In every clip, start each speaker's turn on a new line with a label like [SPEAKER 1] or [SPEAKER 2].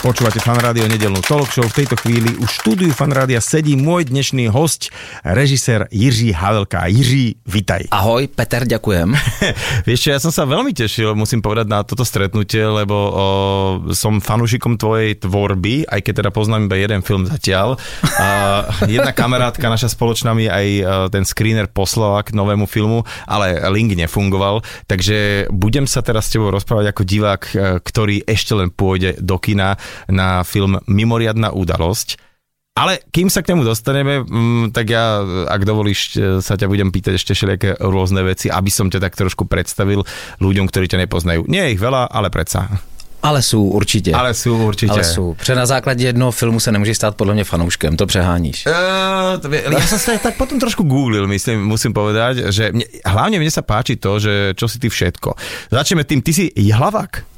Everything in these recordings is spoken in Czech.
[SPEAKER 1] Počúvate Fan Rádio nedelnú talk show. V tejto chvíli už v štúdiu Fan Rádia sedí môj dnešný host, režisér Jiří Havelka. Jiří, vitaj.
[SPEAKER 2] Ahoj, Peter, ďakujem.
[SPEAKER 1] Vieš čo, ja som sa veľmi tešil, musím povedať, na toto stretnutie, lebo o, som fanúšikom tvojej tvorby, aj keď teda poznám iba jeden film zatiaľ. A jedna kamarátka naša spoločná mi aj ten screener poslala k novému filmu, ale link nefungoval, takže budem sa teraz s tebou rozprávať ako divák, e, ktorý ešte len pôjde do kina na film Mimoriadná udalosť. Ale kým sa k nemu dostaneme, mm, tak ja, ak dovolíš, e, sa ťa budem pýtať ešte všelijaké rôzne veci, aby som ťa tak trošku predstavil ľuďom, ktorí ťa nepoznajú. Nie je ich veľa, ale predsa.
[SPEAKER 2] Ale sú určitě.
[SPEAKER 1] Ale sú určite.
[SPEAKER 2] Ale sú. Protože na základě jednoho filmu se nemůžeš stát podle mě fanouškem, to přeháníš.
[SPEAKER 1] Uh, ja som sa tak potom trošku googlil, myslím, musím povedať, že mne, hlavne mne sa páči to, že čo si ty všetko. Začneme tým, ty si jihlavák.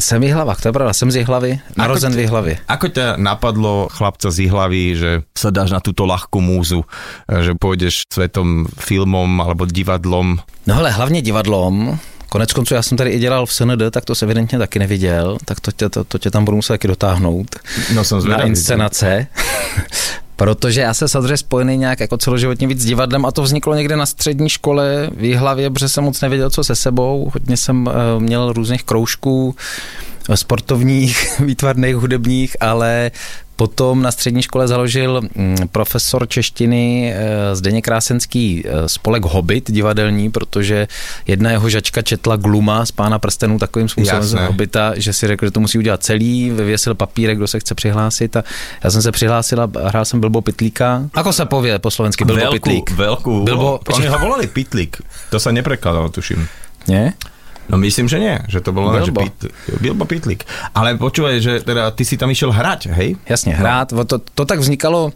[SPEAKER 2] Jsem Jihlavák, to je pravda, jsem z Jihlavy, narozen v Jihlavě.
[SPEAKER 1] Ako ťa napadlo chlapca z Jihlavy, že sa dáš na túto ľahkú múzu, že pôjdeš svetom filmom alebo divadlom?
[SPEAKER 2] No hele, hlavně divadlom, Konec konců, já jsem tady i dělal v SND, tak to se evidentně taky neviděl, tak to tě, to, to tě tam budu muset taky dotáhnout.
[SPEAKER 1] No som
[SPEAKER 2] na
[SPEAKER 1] zvedavý.
[SPEAKER 2] inscenace. Protože já se samozřejmě spojený nějak jako celoživotně víc s divadlem a to vzniklo někde na střední škole v Jihlavě, protože jsem moc nevěděl, co se sebou. Hodně jsem eh, měl různých kroužků eh, sportovních, výtvarných, hudebních, ale Potom na střední škole založil mm, profesor češtiny eh, Zdeněk Krásenský eh, spolek Hobbit divadelní, protože jedna jeho žačka četla Gluma z Pána prstenů takovým způsobem z
[SPEAKER 1] Jasné.
[SPEAKER 2] Hobbita, že si řekl, že to musí udělat celý, vyvěsil papírek, kdo se chce přihlásit a já jsem se přihlásil a hrál jsem Bilbo Pitlíka. Ako se pově po slovensky Bilbo
[SPEAKER 1] veľkú,
[SPEAKER 2] Pitlík?
[SPEAKER 1] veľkú.
[SPEAKER 2] Bilbo,
[SPEAKER 1] Oni ho volali Pitlík. To sa neprekladalo, tuším.
[SPEAKER 2] Nie?
[SPEAKER 1] No myslím, že nie, že to bolo že
[SPEAKER 2] Bilbo.
[SPEAKER 1] Pit, Bilbo Pitlík. Ale počúvaj, že teda ty si tam išiel hrať, hej?
[SPEAKER 2] Jasně, hrát. No. To, to tak vznikalo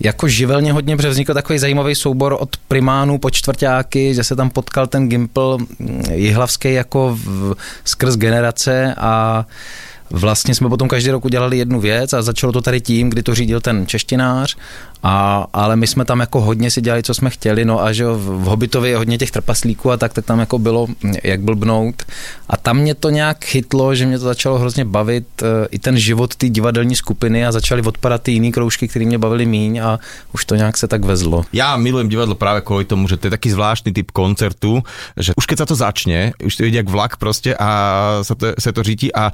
[SPEAKER 2] jako živelně hodně, protože vznikl takový zajímavý soubor od primánů po čtvrtáky, že se tam potkal ten Gimpl jihlavský jako v, skrz generace a Vlastně jsme potom každý rok udělali jednu věc a začalo to tady tím, kdy to řídil ten češtinář, a, ale my jsme tam jako hodně si dělali, co jsme chtěli, no a že v Hobbitovi je hodně těch trpaslíků a tak, tak tam jako bylo, jak blbnout. A tam mě to nějak chytlo, že mě to začalo hrozně bavit e, i ten život té divadelní skupiny a začaly odpadat ty jiný kroužky, které mě bavily míň a už to nějak se tak vezlo.
[SPEAKER 1] Ja milujem divadlo práve kvôli tomu, že to je taký zvláštny typ koncertu, že už keď sa to začne, už to ide jak vlak proste a sa to, sa to říti a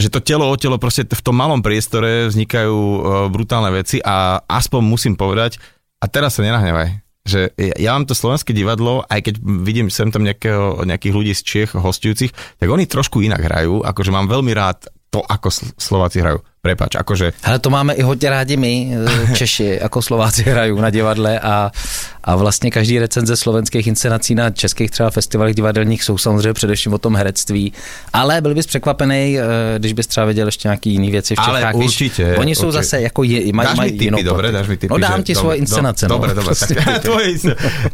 [SPEAKER 1] že to telo o telo proste v tom malom priestore vznikajú uh, brutálne veci a aspoň musím povedať, a teraz sa nenahnevaj, že ja, ja mám to slovenské divadlo, aj keď vidím sem tam nejakého, nejakých ľudí z Čiech hostujúcich, tak oni trošku inak hrajú, akože mám veľmi rád to, ako Sl- Slováci hrajú. Prepač, akože
[SPEAKER 2] Hele, to máme i hodně rádi my, e, Češi, jako Slováci hrajou na divadle a, a vlastně každý recenze slovenských inscenací na českých třeba festivalech divadelních jsou samozřejmě především o tom herectví, ale byl bys překvapený, e, když bys třeba viděl ještě nějaký jiný věci v
[SPEAKER 1] Ale
[SPEAKER 2] Čechách.
[SPEAKER 1] určitě,
[SPEAKER 2] Víš, oni jsou
[SPEAKER 1] určitě.
[SPEAKER 2] zase jako je, maj,
[SPEAKER 1] Dáš
[SPEAKER 2] maj
[SPEAKER 1] mi
[SPEAKER 2] jinou
[SPEAKER 1] dobre, dáš mi tipy.
[SPEAKER 2] No dám ti svoje
[SPEAKER 1] do-
[SPEAKER 2] inscenace.
[SPEAKER 1] Dobre,
[SPEAKER 2] no,
[SPEAKER 1] dobre,
[SPEAKER 2] prostě
[SPEAKER 1] tak
[SPEAKER 2] typy.
[SPEAKER 1] tvoje.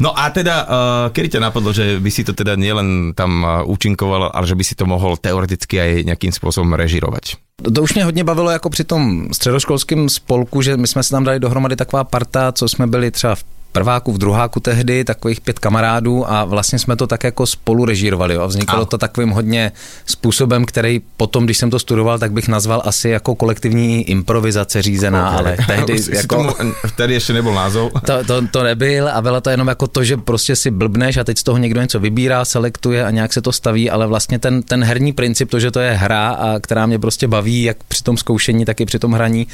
[SPEAKER 1] No a teda, uh, kedy ťa napadlo, že by si to teda nielen tam účinkoval, ale že by si to mohol teoreticky aj nejakým spôsobom režirovať?
[SPEAKER 2] To už mě hodně bavilo jako při tom středoškolském spolku, že my jsme si tam dali dohromady taková parta, co jsme byli třeba v prváku, v druháku tehdy, takových pět kamarádů a vlastně jsme to tak jako spolu režírovali jo, a vznikalo
[SPEAKER 1] A.
[SPEAKER 2] to takovým hodně způsobem, který potom, když jsem to studoval, tak bych nazval asi jako kolektivní improvizace řízená,
[SPEAKER 1] Ok.
[SPEAKER 2] ale tehdy jako...
[SPEAKER 1] tomu, vtedy ešte nebol názov.
[SPEAKER 2] To, to, to nebyl a bylo to jenom jako to, že prostě si blbneš a teď z toho někdo něco vybírá, selektuje a nějak se to staví, ale vlastně ten, ten herní princip, to, že to je hra, a která mě prostě baví, jak při tom zkoušení, tak i při tom hraní,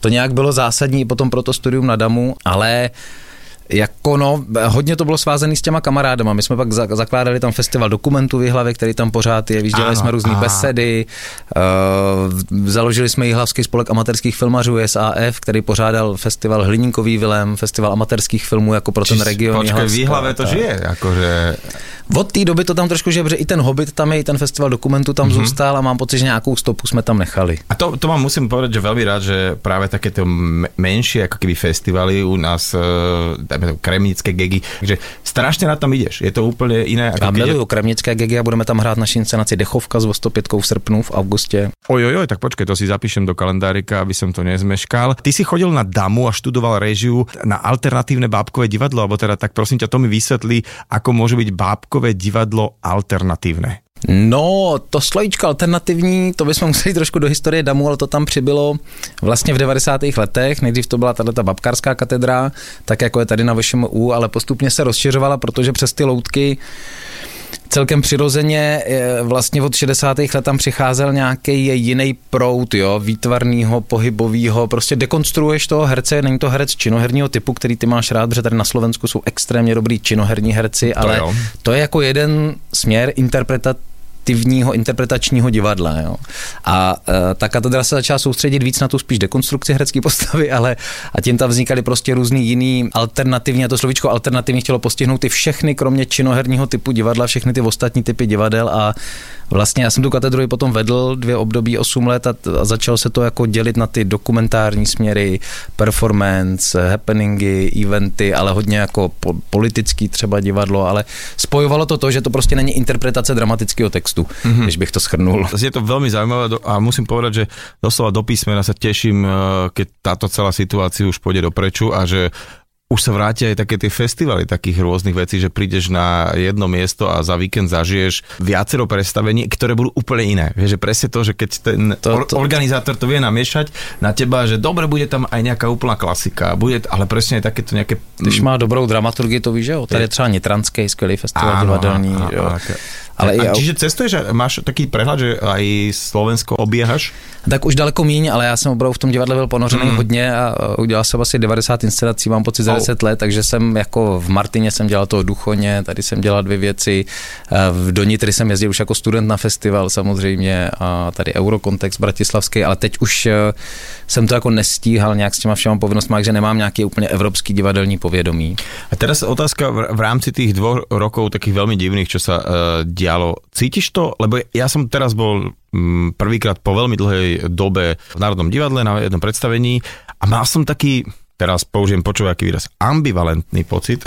[SPEAKER 2] to nějak bylo zásadní i potom pro to studium na Damu, ale jako no, hodně to bylo svázané s těma kamarádama. My jsme pak za- zakládali tam festival dokumentů v hlavě, který tam pořád je,
[SPEAKER 1] Ano,
[SPEAKER 2] jsme různé besedy, uh, založili jsme Jihlavský spolek amatérských filmařů SAF, který pořádal festival Hliníkový Vilém, festival amatérských filmů jako pro ten region.
[SPEAKER 1] Počkej, v. Jihlave to žije, akože...
[SPEAKER 2] Od té doby to tam trošku žije, protože i ten Hobbit tam je, i ten festival dokumentů tam mm-hmm. zůstal a mám pocit, že nějakou stopu jsme tam nechali.
[SPEAKER 1] A to, to vám musím povedať, že veľmi rád, že práve takéto me- menšie ako keby festivaly u nás, e, to kremnické gegy, takže strašně na tam ideš, je to úplně jiné.
[SPEAKER 2] Ako Já miluju je... kremnické gegy a budeme tam hrát naši inscenaci Dechovka s 105 v srpnu v augustě.
[SPEAKER 1] Ojojoj, tak počkej, to si zapíšem do kalendárika, aby som to nezmeškal. Ty si chodil na DAMu a študoval režiu na alternatívne bábkové divadlo, alebo teda tak prosím ťa, to mi vysvetlí, ako môže byť bábkové divadlo alternatívne.
[SPEAKER 2] No, to slovíčko alternativní, to bychom museli trošku do historie damu, ale to tam přibylo vlastně v 90. letech. Nejdřív to byla tato babkarská katedra, tak jako je tady na VŠMU, ale postupně se rozšiřovala, protože přes ty loutky celkem přirozeně vlastně od 60. let tam přicházel nějaký jiný prout, jo, výtvarného, pohybového, prostě dekonstruuješ toho herce, není to herec činoherního typu, který ty máš rád, protože tady na Slovensku jsou extrémně dobrý činoherní herci, to ale jo. to je jako jeden směr interpretat aktivního interpretačního divadla. Jo. A e, ta katedra se začala soustředit víc na tu spíš dekonstrukci herecké postavy, ale a tím tam vznikaly prostě různý jiný alternativní, a to slovíčko alternativně chtělo postihnout ty všechny, kromě činoherního typu divadla, všechny ty ostatní typy divadel a Vlastně já jsem tu katedru i potom vedl dvě období 8 let a, a začalo se to jako dělit na ty dokumentární směry, performance, happeningy, eventy, ale hodně jako po, politický třeba divadlo, ale spojovalo to to, že to prostě není interpretace dramatického textu, mm-hmm. když bych to schrnul.
[SPEAKER 1] Je to velmi zajímavé a musím povedať, že doslova do písmena sa teším, eh, keď táto celá situácia už pôjde dopreču a že už sa vrátia aj také tie festivaly takých rôznych vecí, že prídeš na jedno miesto a za víkend zažiješ viacero predstavení, ktoré budú úplne iné. Vieš, že presne to, že keď ten to, to... organizátor to vie namiešať na teba, že dobre, bude tam aj nejaká úplná klasika, bude, ale presne aj takéto nejaké...
[SPEAKER 2] Když má dobrou dramaturgii, to víš, že jo? Tady je třeba Nitranský skvělý festival divadelní.
[SPEAKER 1] Ale a, a čiže cestuješ a máš taký prehľad, že aj Slovensko obiehaš?
[SPEAKER 2] Tak už daleko míň, ale já jsem opravdu v tom divadle byl ponořený mm. hodně a udělal jsem asi 90 inscenací, mám pocit za oh. 10 let, takže jsem jako v Martině jsem dělal toho Duchoně, tady jsem dělal dvě věci, v Donitry jsem jezdil už jako student na festival samozřejmě a tady Eurokontext bratislavský, ale teď už eh, jsem to jako nestíhal nějak s těma všema povinnostmi, že nemám nějaký úplně evropský divadelní povědomí.
[SPEAKER 1] A teraz otázka v, rámci tých dvoch rokov takých veľmi divných, čo sa uh, dialo. Cítiš to? Lebo ja som teraz bol um, prvýkrát po veľmi dlhej dobe v Národnom divadle na jednom predstavení a mal som taký teraz použijem počuť aký výraz, ambivalentný pocit.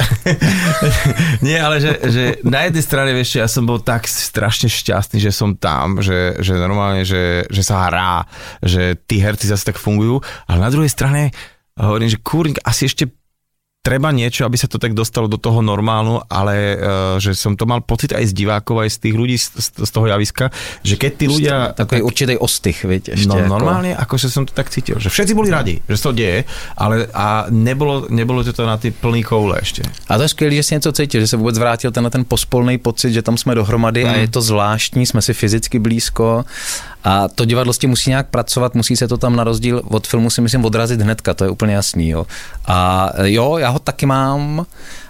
[SPEAKER 1] Nie, ale že, že na jednej strane, vieš, ja som bol tak strašne šťastný, že som tam, že, že normálne, že, že sa hrá, že tí herci zase tak fungujú, ale na druhej strane hovorím, že kúrnik, asi ešte treba niečo, aby sa to tak dostalo do toho normálu, ale uh, že som to mal pocit aj z divákov, aj z tých ľudí z, z toho javiska, že keď tí ľudia...
[SPEAKER 2] Takový tak, určitý ostych, viete, ešte.
[SPEAKER 1] No ako... normálne, akože som to tak cítil, že všetci boli radi, že to deje, ale a nebolo, nebolo to na ty plný koule ešte.
[SPEAKER 2] A to je skvělé, že si něco cítil, že se vůbec vrátil ten, ten pospolný pocit, že tam jsme dohromady mm. a je to zvláštní, jsme si fyzicky blízko a to divadlo s tím musí nějak pracovat, musí se to tam na rozdíl od filmu si myslím odrazit hnedka, to je úplně jasný. Jo. A jo, já ho taky mám,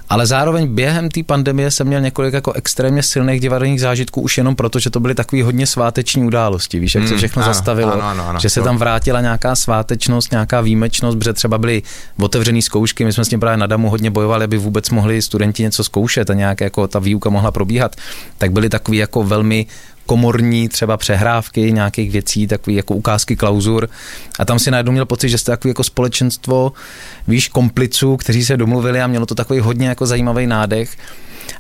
[SPEAKER 2] ale zároveň během té pandemie jsem měl několik jako extrémně silných divadelních zážitků už jenom proto, že to byly takové hodně sváteční události, víš, jak se hmm, všechno ano, zastavilo, ano, ano, ano, že se tam vrátila nějaká svátečnost, nějaká výjimečnost, protože třeba byly otevřené zkoušky, my jsme s tím právě na Damu hodně bojovali, aby vůbec mohli studenti něco zkoušet a nějak jako ta výuka mohla probíhat, tak byly takový jako velmi komorní třeba přehrávky nějakých věcí, takový jako ukázky klauzur. A tam si najednou měl pocit, že jste takový jako společenstvo, víš, kompliců, kteří se domluvili a mělo to takový hodně jako zajímavý nádech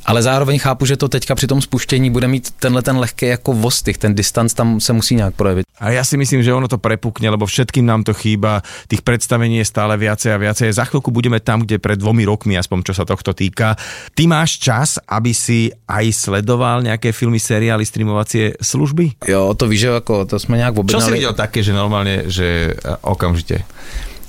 [SPEAKER 2] ale zároveň chápu, že to teďka při tom spuštění bude mít tenhle ten lehký jako vostych, ten distanc tam se musí nějak projevit.
[SPEAKER 1] A ja si myslím, že ono to prepukne, lebo všetkým nám to chýba, tých predstavení je stále viacej a viacej. Za chvíľku budeme tam, kde pred dvomi rokmi, aspoň čo sa tohto týka. Ty máš čas, aby si aj sledoval nejaké filmy, seriály, streamovacie služby?
[SPEAKER 2] Jo, to víš, že ako to jsme nějak objednali.
[SPEAKER 1] Čo si videl také, že normálně, že okamžite?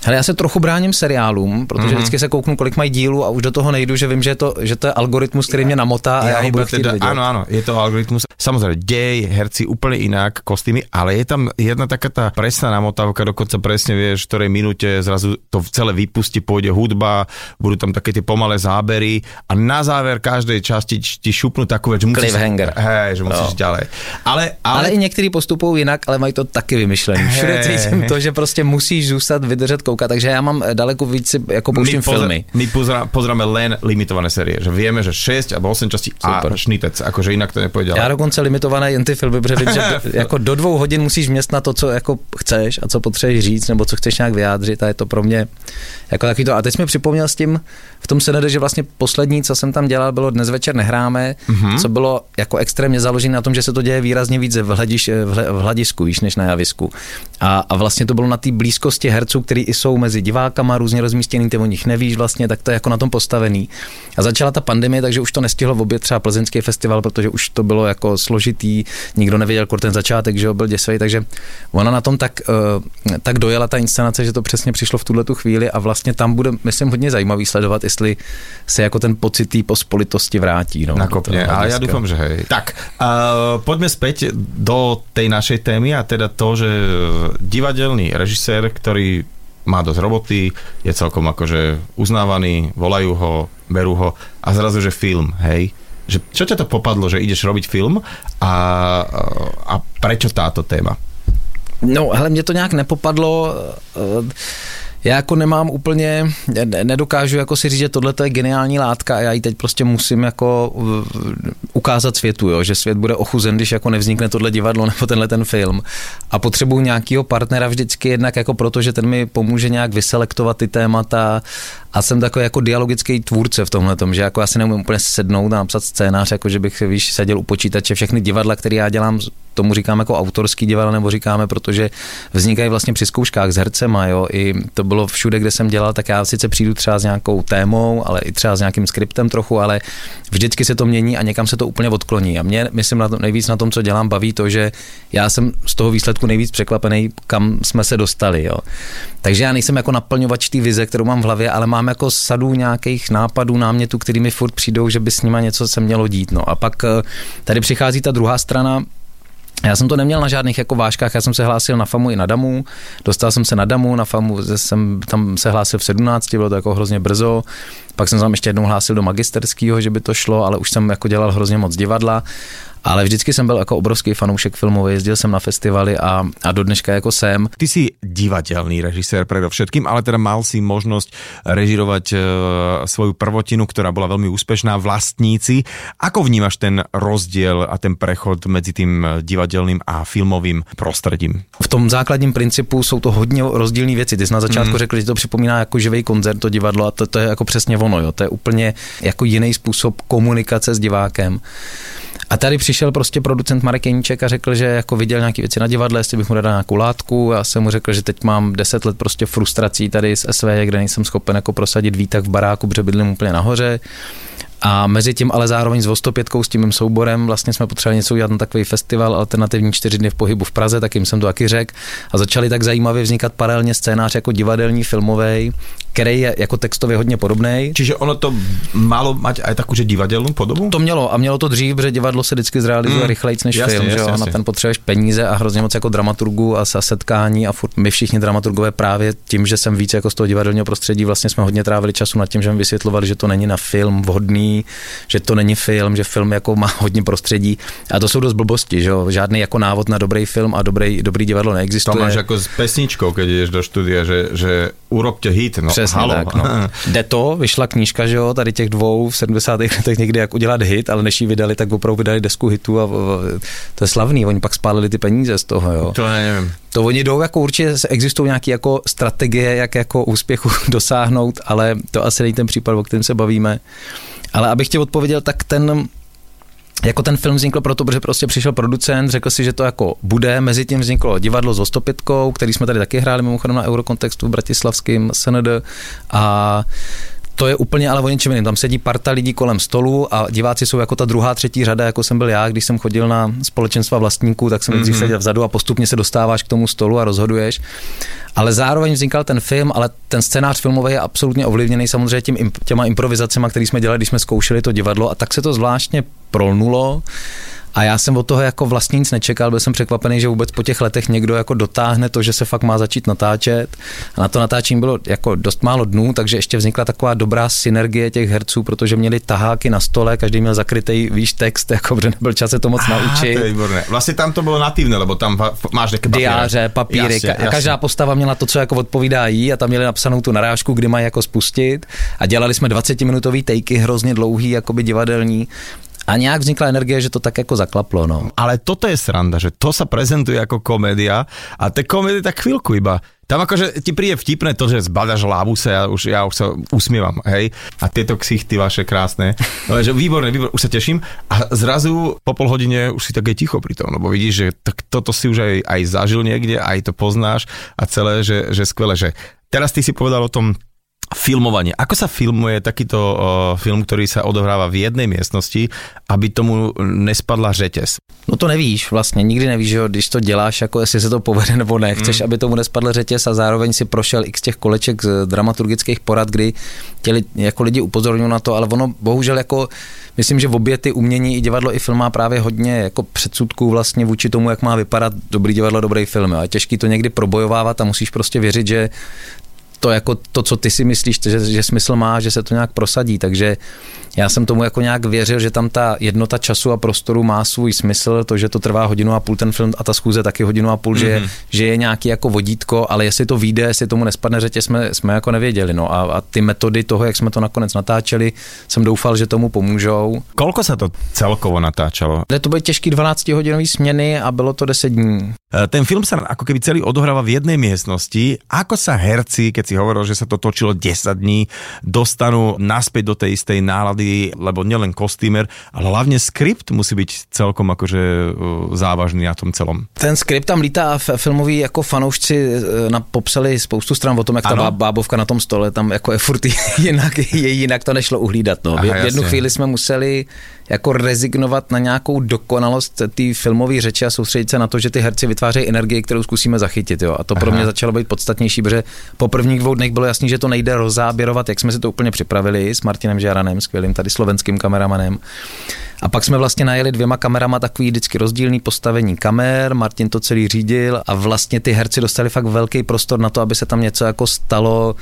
[SPEAKER 2] Hele, já se trochu bráním seriálům, protože mm-hmm. vždycky se kouknu, kolik mají dílů a už do toho nejdu, že vím, že, to, že to je algoritmus, který mě namotá a já, já ho budu teda,
[SPEAKER 1] Áno, áno, je to algoritmus. Samozrejme, dej, herci úplne inak, kostýmy, ale je tam jedna taká tá presná namotávka, dokonca presne vieš, v ktorej minúte zrazu to celé vypustí, pôjde hudba, budú tam také tie pomalé zábery a na záver každej časti ti šupnú takú vec, že musíš, hej, že musíš no. ďalej. Ale,
[SPEAKER 2] ale... ale i některý postupují jinak, ale mají to taky vymyšlené. Všude cítím to, že prostě musíš zůstat, vydržet koukat, takže já mám eh, daleko víc si jako pouštím filmy.
[SPEAKER 1] My pozra, pozráme len limitované série, že víme, že 6 alebo 8 častí Super. a šnitec, akože jinak to nepůjde.
[SPEAKER 2] Já dokonce limitované jen ty filmy, protože vím, že do, jako do dvou hodin musíš měst na to, co jako chceš a co potřebuješ říct, nebo co chceš nějak vyjádřit a je to pro mě jako taky to. A teď jsi mi připomněl s tím, v tom se nede, že vlastně poslední, co jsem tam dělal, bylo dnes večer nehráme, mm-hmm. co bylo jako extrémně založené na tom, že se to děje výrazně víc v, hlediš, v hladisku, víš, než na javisku. A, a vlastně to bylo na té blízkosti herců, který i jsou mezi divákama, různě rozmístěný, ty o nich nevíš vlastně, tak to je jako na tom postavený. A začala ta pandemie, takže už to nestihlo v obě třeba plzeňský festival, protože už to bylo jako složitý, nikdo nevěděl, kor ten začátek, že byl děsivý, takže ona na tom tak, uh, tak dojela ta inscenace, že to přesně přišlo v tuhle tu chvíli a vlastně tam bude, myslím, hodně zajímavý sledovat, jestli se jako ten pocit té pospolitosti vrátí. No,
[SPEAKER 1] Nakopne, a já doufám, že hej. Tak, uh, pojďme zpět do tej našej témy a teda to, že divadelný režisér, ktorý má dosť roboty, je celkom akože uznávaný, volajú ho, berú ho a zrazu, že film, hej. Že, čo ťa to popadlo, že ideš robiť film a, a prečo táto téma?
[SPEAKER 2] No, hele, mě to nějak nepopadlo. Uh, já jako nemám úplně, nedokážu jako si říct, že tohle je geniální látka a já ji teď prostě musím jako ukázat světu, jo, že svět bude ochuzen, když jako nevznikne tohle divadlo nebo tenhle ten film. A potřebuji nějakého partnera vždycky jednak jako proto, že ten mi pomůže nějak vyselektovat ty témata a jsem takový jako dialogický tvůrce v tomhle tom, že jako já si neumím úplně sednout a napsat scénář, jako že bych víš, seděl u počítače, všechny divadla, které já dělám, tomu říkáme jako autorský divadlo, nebo říkáme, protože vznikají vlastně při zkouškách s hercema, jo, i to bylo všude, kde jsem dělal, tak já sice přijdu třeba s nějakou témou, ale i třeba s nějakým skriptem trochu, ale vždycky se to mění a někam se to úplně odkloní. A mě, myslím, na to, nejvíc na tom, co dělám, baví to, že já jsem z toho výsledku nejvíc překvapený, kam jsme se dostali. Jo. Takže já nejsem jako naplňovač té vize, kterou mám v hlavě, ale mám jako sadu nějakých nápadů, námětů, kterými furt přijdou, že by s nima něco se mělo dít. No a pak eh, tady přichází ta druhá strana, já jsem to neměl na žádných jako vážkách, já jsem se hlásil na FAMu i na DAMu, dostal jsem se na DAMu, na FAMu jsem tam se hlásil v 17, bylo to jako hrozně brzo, pak jsem se tam ještě jednou hlásil do magisterského, že by to šlo, ale už jsem jako dělal hrozně moc divadla ale vždycky jsem byl jako obrovský fanoušek filmový, jezdil jsem na festivaly a, a do dneška jako jsem.
[SPEAKER 1] Ty jsi divadelný režisér predovšetkým, ale teda mal si možnosť režirovať e, svoju prvotinu, ktorá bola veľmi úspešná, Vlastníci. Ako vnímaš ten rozdiel a ten prechod mezi tím divadelným a filmovým prostředím?
[SPEAKER 2] V tom základním principu jsou to hodně rozdílné věci. Ty jsi na začátku mm. řekl, že to připomíná jako živý koncert, to divadlo a to, to je jako přesně ono. Jo. To je úplně jako jiný způsob komunikace s divákem. A tady přišel prostě producent Marek Jeníček a řekl, že jako viděl nějaké věci na divadle, jestli bych mu dal nějakou látku. Já jsem mu řekl, že teď mám 10 let prostě frustrací tady z SV, kde nejsem schopen jako prosadit výtak v baráku, protože bydlím úplně nahoře. A mezi tím ale zároveň s Vostopětkou, s tím mým souborem, vlastně jsme potřebovali něco udělat na takový festival alternativní čtyři dny v pohybu v Praze, tak jim jsem to taky řekl. A začaly tak zajímavě vznikat paralelně scénář jako divadelní, filmový, který je jako textově hodně podobný.
[SPEAKER 1] Čiže ono to malo mať aj takovou divadelnou podobu?
[SPEAKER 2] To mělo a mělo to dřív, protože divadlo se vždycky zrealizuje mm, rychleji než jasný, film, jasný, že jasný. na ten potřebuješ peníze a hrozně moc jako dramaturgů a setkání a furt my všichni dramaturgové právě tím, že jsem víc jako z toho divadelního prostředí, vlastně jsme hodně trávili času nad tím, že mi vysvětlovali, že to není na film vhodný, že to není film, že film jako má hodně prostředí a to jsou dost blbosti, že jo? žádný jako návod na dobrý film a dobrý, dobrý divadlo neexistuje.
[SPEAKER 1] To máš jako s pesničkou, když jdeš do studia, že, že urobte hit, no
[SPEAKER 2] Přesně halo. tak, no. Jde to, vyšla knížka, že jo, tady těch dvou v 70. letech někdy jak udělat hit, ale než ji vydali, tak opravdu vydali desku hitu a, a to je slavný, oni pak spálili ty peníze z toho, jo.
[SPEAKER 1] To nevím.
[SPEAKER 2] To oni jdou, jako určitě existují nějaké jako strategie, jak jako úspěchu dosáhnout, ale to asi není ten případ, o kterém se bavíme. Ale abych ti odpověděl, tak ten jako ten film vznikl proto, protože prostě přišel producent, řekl si, že to jako bude, mezi tím vzniklo divadlo s Ostopětkou, který jsme tady taky hráli mimochodem na Eurokontextu v Bratislavském SND a to je úplně ale o něčem jiném. Tam sedí parta lidí kolem stolu a diváci jsou jako ta druhá, třetí řada, jako jsem byl já, když jsem chodil na společenstva vlastníků, tak jsem mm-hmm. seděl vzadu a postupně se dostáváš k tomu stolu a rozhoduješ. Ale zároveň vznikal ten film, ale ten scénář filmový je absolutně ovlivněný samozřejmě tím, těma improvizacemi, které jsme dělali, když jsme zkoušeli to divadlo a tak se to zvláštně prolnulo A já jsem od toho jako vlastně nic nečekal, byl jsem překvapený, že vůbec po těch letech někdo jako dotáhne to, že se fakt má začít natáčet. A na to natáčení bylo jako dost málo dnů, takže ještě vznikla taková dobrá synergie těch herců, protože měli taháky na stole, každý měl zakrytý výš text, jako protože nebyl čas se to moc naučit.
[SPEAKER 1] To je výborné. Vlastně tam to bylo natívne, lebo tam máš nejaké
[SPEAKER 2] papíry. Diáře, papíry, jasne, jasne. každá postava měla to, co jako odpovídá jí a tam měli napsanou tu narážku, kdy mají jako spustit a dělali jsme 20-minutový tejky, hrozně dlouhý, jakoby divadelní a nějak vznikla energie, že to tak jako zaklaplo. No.
[SPEAKER 1] Ale toto je sranda, že to sa prezentuje ako komédia a tie komédie tak chvíľku iba. Tam akože ti príde vtipné to, že zbadaš lávu sa, ja už, ja už sa usmievam, hej. A tieto ksichty vaše krásne. Ale že výborné, výborné, už sa teším. A zrazu po pol hodine už si také ticho pri tom, lebo vidíš, že tak toto si už aj, aj zažil niekde, aj to poznáš a celé, že, že skvelé, že teraz ty si povedal o tom filmovanie. Ako sa filmuje takýto uh, film, ktorý sa odohráva v jednej miestnosti, aby tomu nespadla řetěz?
[SPEAKER 2] No to nevíš, vlastně nikdy nevíš, že jo, když to děláš, jako jestli se to povede nebo ne. Chceš, mm. aby tomu nespadl řetěz a zároveň si prošel x těch koleček z dramaturgických porad, kdy tě jako lidi upozorňují na to, ale ono bohužel jako myslím, že v obě ty umění i divadlo i film má právě hodně jako předsudků vlastně vůči tomu, jak má vypadat dobrý divadlo, dobrý film. A je těžký to někdy probojovávat a musíš prostě věřit, že to jako to, co ty si myslíš, že, že smysl má, že se to nějak prosadí, takže já jsem tomu jako nějak věřil, že tam ta jednota času a prostoru má svůj smysl, to, že to trvá hodinu a půl ten film a ta schůze taky hodinu a půl, mm-hmm. že, mhm. že je nějaký jako vodítko, ale jestli to vyjde, jestli tomu nespadne řetě, jsme, jsme jako nevěděli. No a, a, ty metody toho, jak jsme to nakonec natáčeli, jsem doufal, že tomu pomůžou.
[SPEAKER 1] Kolko se to celkovo natáčalo?
[SPEAKER 2] To byly těžké 12 hodinové směny a bylo to 10 dní.
[SPEAKER 1] E, ten film se jako keby celý odohráva v jedné místnosti. Ako sa herci, keď si hovoril, že se to točilo 10 dní, dostanú naspäť do tej istej nálady lebo nielen kostýmer, ale hlavne skript musí byť celkom akože závažný na tom celom.
[SPEAKER 2] Ten skript tam lítá a filmoví jako fanoušci e, popsali spoustu stran o tom, jak ano. ta bábovka na tom stole tam jako je furt jinak, je jinak to nešlo uhlídat. No. Aha, v jednu jasně. chvíli jsme museli jako rezignovat na nějakou dokonalost té filmové řeči a soustředit se na to, že ty herci vytvářejí energii, kterou zkusíme zachytit. Jo. A to Aha. pro mě začalo být podstatnější, protože po prvních dvou dnech bylo jasný, že to nejde rozáběrovat, jak jsme si to úplně připravili s Martinem Žaranem, skvělým tady slovenským kameramanem. A pak jsme vlastně najeli dvěma kamerama takový vždycky rozdílný postavení kamer, Martin to celý řídil a vlastně ty herci dostali fakt velký prostor na to, aby se tam něco jako stalo,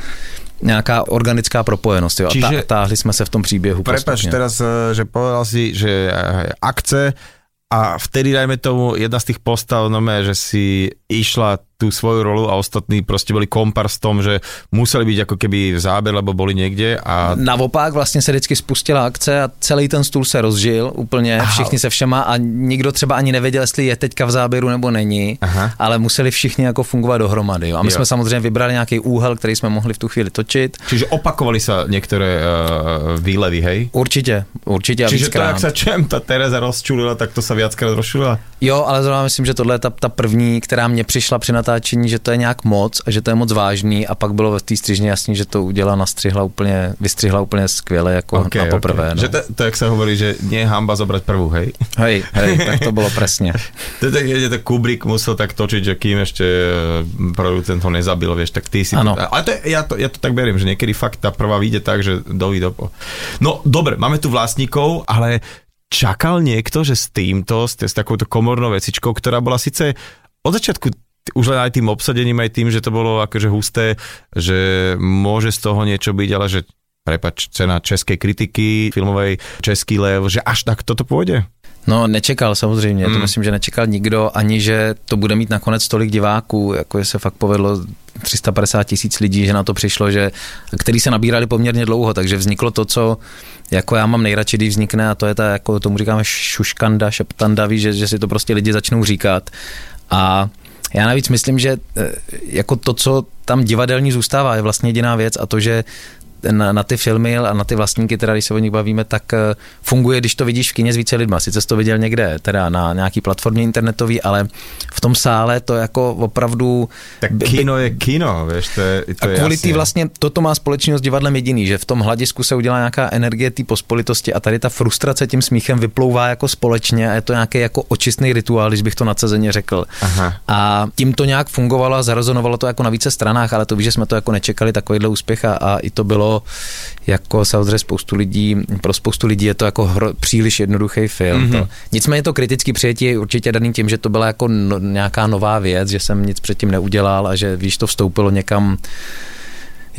[SPEAKER 2] nějaká organická propojenost. Jo? Čiže, a tá, táhli jsme se v tom příběhu.
[SPEAKER 1] Prepač teraz, eh, že povedal si, že eh, akce a vtedy, dajme tomu, jedna z tých postav, no že si išla tú svoju rolu a ostatní prostě byli kompars v tom, že museli být jako keby v záběr, lebo boli někde a...
[SPEAKER 2] Naopak vlastně se vždycky spustila akce a celý ten stůl se rozžil úplně, Aha. všichni se všema a nikdo třeba ani nevěděl, jestli je teďka v záběru nebo není, Aha. ale museli všichni jako fungovat dohromady. Jo. A my jo. jsme samozřejmě vybrali nějaký úhel, který jsme mohli v tu chvíli točit.
[SPEAKER 1] Čiže opakovali se některé uh, výlevy, hej?
[SPEAKER 2] Určitě, určitě.
[SPEAKER 1] Čiže to, jak se čem ta Tereza rozčulila, tak to se viackrát rozčulila?
[SPEAKER 2] Jo, ale zrovna myslím, že tohle je ta, ta první, která mě přišla při natáčení, že to je nějak moc a že to je moc vážný a pak bylo ve té střižně jasný, že to udělala, nastřihla úplně, vystřihla úplně skvěle jako okay, na poprvé. Okay.
[SPEAKER 1] No. Že to, to, jak se hovorí, že nie je hamba zobrať prvú, hej?
[SPEAKER 2] Hej, hej, tak to bylo presne.
[SPEAKER 1] to tak, že to Kubrick musel tak točiť, že kým ešte eh, producent ho nezabil, vieš, tak ty si... Ano. To, ale to, ja, to, ja to tak beriem, že niekedy fakt tá prvá vyjde tak, že doví dopo. No, dobre, máme tu vlastníkov, ale čakal niekto, že s týmto, s, s takouto komornou vecičkou, ktorá bola síce od začiatku už len aj tým obsadením, aj tým, že to bolo akože husté, že môže z toho niečo byť, ale že prepač, cena českej kritiky filmovej, český lev, že až tak toto pôjde?
[SPEAKER 2] No nečekal samozřejmě, mm. to myslím, že nečekal nikdo, ani že to bude mít nakonec tolik diváků, jako je se fakt povedlo 350 tisíc lidí, že na to přišlo, že, který se nabírali poměrně dlouho, takže vzniklo to, co jako já mám nejradši, když vznikne a to je ta, jako tomu říkáme šuškanda, šeptanda, víš, že, že si to prostě lidi začnou říkat a já navíc myslím, že eh, jako to, co tam divadelní zůstává, je vlastně jediná věc a to, že na, na ty filmy a na ty vlastníky, teda když se o nich bavíme, tak eh, funguje, když to vidíš v kině s více lidma. Sice jsi to viděl někde, teda na nějaký platformě internetový, ale v tom sále to jako opravdu...
[SPEAKER 1] Tak kino je kino, víš, to je, to
[SPEAKER 2] A kvůli tý vlastně, toto má společnost s divadlem jediný, že v tom hladisku se udělá nějaká energie té pospolitosti a tady ta frustrace tím smíchem vyplouvá jako společně a je to nějaký jako očistný rituál, když bych to nadsazeně řekl. Aha. A tím to nějak fungovalo a zarezonovalo to jako na více stranách, ale to víš, že jsme to jako nečekali takovýhle úspěch a, a i to bylo to jako samozřejmě spoustu lidí, pro spoustu lidí je to jako hro, příliš jednoduchý film. Mm-hmm. To. Nicméně to kritický přijetí je určitě daný tím, že to byla jako no, nějaká nová věc, že jsem nic předtím neudělal a že víš, to vstoupilo někam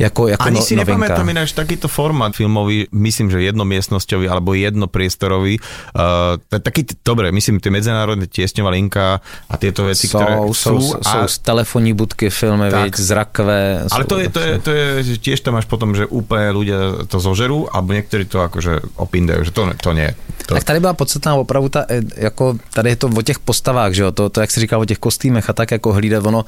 [SPEAKER 2] jako, jako
[SPEAKER 1] Ani
[SPEAKER 2] no,
[SPEAKER 1] si
[SPEAKER 2] novinka.
[SPEAKER 1] nepamätám ináč takýto formát filmový, myslím, že jednomiestnosťový alebo jednopriestorový. Uh, taký, dobre, myslím, tie medzinárodné tiesňová linka a tieto veci,
[SPEAKER 2] jsou,
[SPEAKER 1] ktoré
[SPEAKER 2] jsou,
[SPEAKER 1] sú.
[SPEAKER 2] jsou,
[SPEAKER 1] a,
[SPEAKER 2] jsou telefonní budky, filmy,
[SPEAKER 1] Tak.
[SPEAKER 2] zrakvé.
[SPEAKER 1] ale to je, to, je, to je, že tiež tam máš potom, že úplne ľudia to zožerú, alebo niektorí to akože opindajú, že to, to nie. To,
[SPEAKER 2] Tak tady byla podstatná opravdu ta, eh, jako tady je to o těch postavách, že jo, to, to jak jsi říkal o těch kostýmech a tak jako hlídat ono,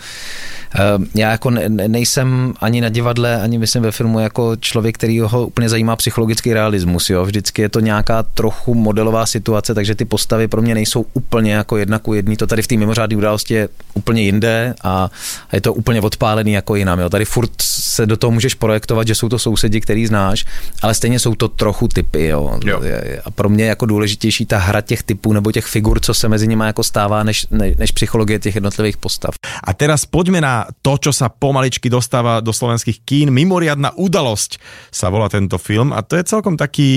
[SPEAKER 2] eh, já jako ne, ne- nejsem ani na divadle, ani myslím ve filmu jako člověk, který ho úplně zajímá psychologický realismus, jo, vždycky je to nějaká trochu modelová situace, takže ty postavy pro mě nejsou úplně jako jedna ku jedný, to tady v té mimořádné události je úplně jinde a, a je to úplně odpálený jako jinam, jo, tady furt se do toho můžeš projektovat, že jsou to sousedi, který znáš, ale stejně jsou to trochu typy, jo.
[SPEAKER 1] Jo.
[SPEAKER 2] A pro mě je jako důležitější ta hra těch typů nebo těch figur, co se mezi nimi jako stává, než, ne, než psychologie těch jednotlivých postav.
[SPEAKER 1] A teraz poďme na to, čo sa pomaličky dostáva do slovenských kín. Mimoriadná udalosť sa volá tento film a to je celkom taký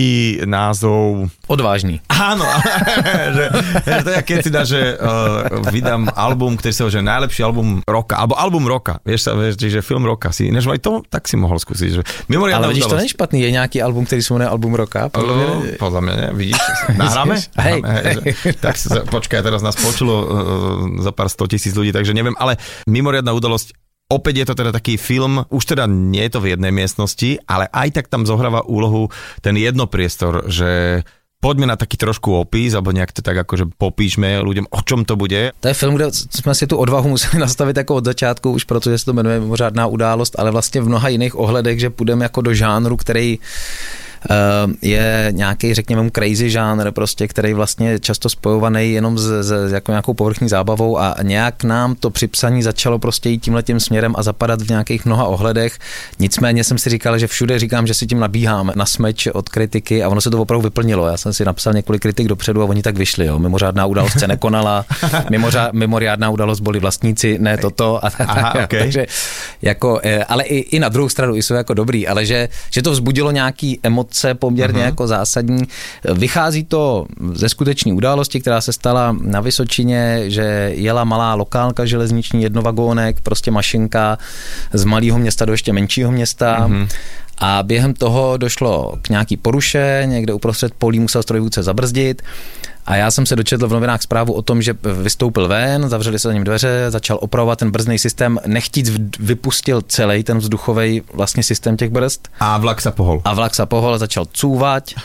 [SPEAKER 1] názov
[SPEAKER 2] Odvážný.
[SPEAKER 1] Áno, že, že to je keď si dá, že uh, vydám album, ktorý sa že najlepší album roka, alebo album roka, vieš sa, vieš, že film roka si, než aj to, tak si mohol skúsiť, že mimoriadná
[SPEAKER 2] Ale vidíš, to není špatný, je nějaký album, který se jmenuje Album roka. Podle mě,
[SPEAKER 1] podľa mňa ne, vidíš, nahráme?
[SPEAKER 2] Hej.
[SPEAKER 1] Že- tak sa, počkaj, teraz nás počulo uh, za pár sto tisíc ľudí, takže neviem, ale mimoriadná udalosť Opäť je to teda taký film, už teda nie je to v jednej miestnosti, ale aj tak tam zohráva úlohu ten jednopriestor, že poďme na taký trošku opis, alebo nejak to tak akože popíšme ľuďom, o čom to bude.
[SPEAKER 2] To je film, kde jsme si tu odvahu museli nastavit jako od začátku, už protože se to jmenuje mimořádná událost, ale vlastně v mnoha jiných ohledech, že půjdeme jako do žánru, který je nějaký, řekněme mu, crazy žánr, prostě, který vlastně je často spojovaný jenom s, s jako nějakou povrchní zábavou a nějak nám to při psaní začalo prostě jít tímhle tím směrem a zapadat v nějakých mnoha ohledech. Nicméně jsem si říkal, že všude říkám, že si tím nabíhám na smeč od kritiky a ono se to opravdu vyplnilo. Já jsem si napsal několik kritik dopředu a oni tak vyšli. Jo. Mimořádná událost se nekonala, mimořá, mimořádná událost byli vlastníci, ne toto. A,
[SPEAKER 1] Aha, okay.
[SPEAKER 2] Takže jako, eh, ale i, i na druhou stranu i jsou jako dobrý, ale že, že to vzbudilo nějaký emoce poměrně uh-huh. jako zásadní. Vychází to ze skutečné události, která se stala na Vysočině, že jela malá lokálka železniční, jednovagónek, prostě mašinka z malého města do ještě menšího města. Uh-huh. A během toho došlo k nějaký poruše, někde uprostřed polí musel strojvůdce zabrzdit. A já jsem se dočetl v novinách zprávu o tom, že vystoupil ven, zavřeli se za ním dveře, začal opravovat ten brzdný systém, nechtíc vypustil celý ten vzduchový vlastně systém těch brzd.
[SPEAKER 1] A vlak sa pohol.
[SPEAKER 2] A vlak sa pohol, začal cúvať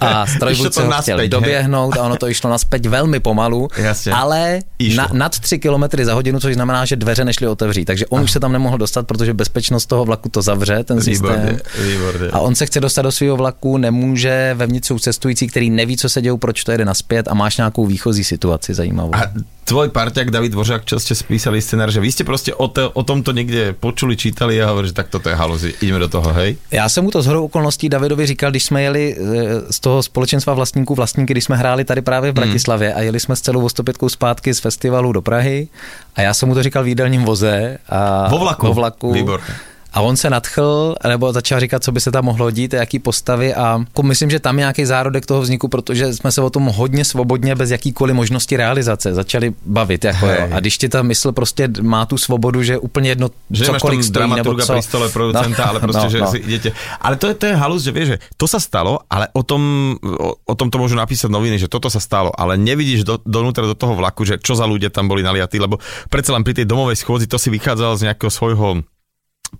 [SPEAKER 2] a strojvůdce ho
[SPEAKER 1] naspäť,
[SPEAKER 2] chtěl
[SPEAKER 1] hej?
[SPEAKER 2] doběhnout a ono to išlo naspäť velmi pomalu,
[SPEAKER 1] Jasně.
[SPEAKER 2] ale
[SPEAKER 1] Išlo.
[SPEAKER 2] na, nad 3 km za hodinu, což znamená, že dveře nešly otevřít. Takže on už se tam nemohl dostat, protože bezpečnost toho vlaku to zavře, ten
[SPEAKER 1] Výborně,
[SPEAKER 2] systém.
[SPEAKER 1] výborně.
[SPEAKER 2] A on se chce dostat do svého vlaku, nemůže, vevnitř jsou cestující, který neví, co se děje, proč to jede naspět a máš nějakou výchozí situaci zajímavou.
[SPEAKER 1] A tvoj parťák David Dvořák, čo ste spísali scenár, že vy ste proste o, te, o tomto niekde počuli, čítali a hovorí, že tak toto je haluzi, ideme do toho, hej?
[SPEAKER 2] Já jsem mu to shodou okolností Davidovi říkal, když jsme jeli eh, z toho společenstva vlastníků vlastníky, když jsme hráli tady právě v Bratislavě a jeli jsme s celou 105 zpátky z festivalu do Prahy a já jsem mu to říkal v jídelním voze. A
[SPEAKER 1] Vo vlaku?
[SPEAKER 2] Vo vlaku.
[SPEAKER 1] Výborně.
[SPEAKER 2] A on se nadchl, nebo začal říkat, co by se tam mohlo dít, jaký postavy a jako myslím, že tam je nějaký zárodek toho vzniku, protože jsme se o tom hodně svobodně, bez jakýkoliv možnosti realizace začali bavit. Jako
[SPEAKER 1] Hej.
[SPEAKER 2] jo. A když ti ta mysl prostě má tu svobodu, že úplně jedno,
[SPEAKER 1] Že
[SPEAKER 2] cokoliv
[SPEAKER 1] tam
[SPEAKER 2] stojí, nebo
[SPEAKER 1] dramaturga
[SPEAKER 2] co.
[SPEAKER 1] pri stole producenta, no, ale proste, no, že no. si idete. Ale to je, to je halus, že vieš, že to sa stalo, ale o tom, o, o tom to môžu napísať noviny, že toto sa stalo, ale nevidíš do, donútra do toho vlaku, že čo za ľudia tam boli naliatí, lebo predsa len pri tej domovej schôdzi to si vychádzal z nejakého svojho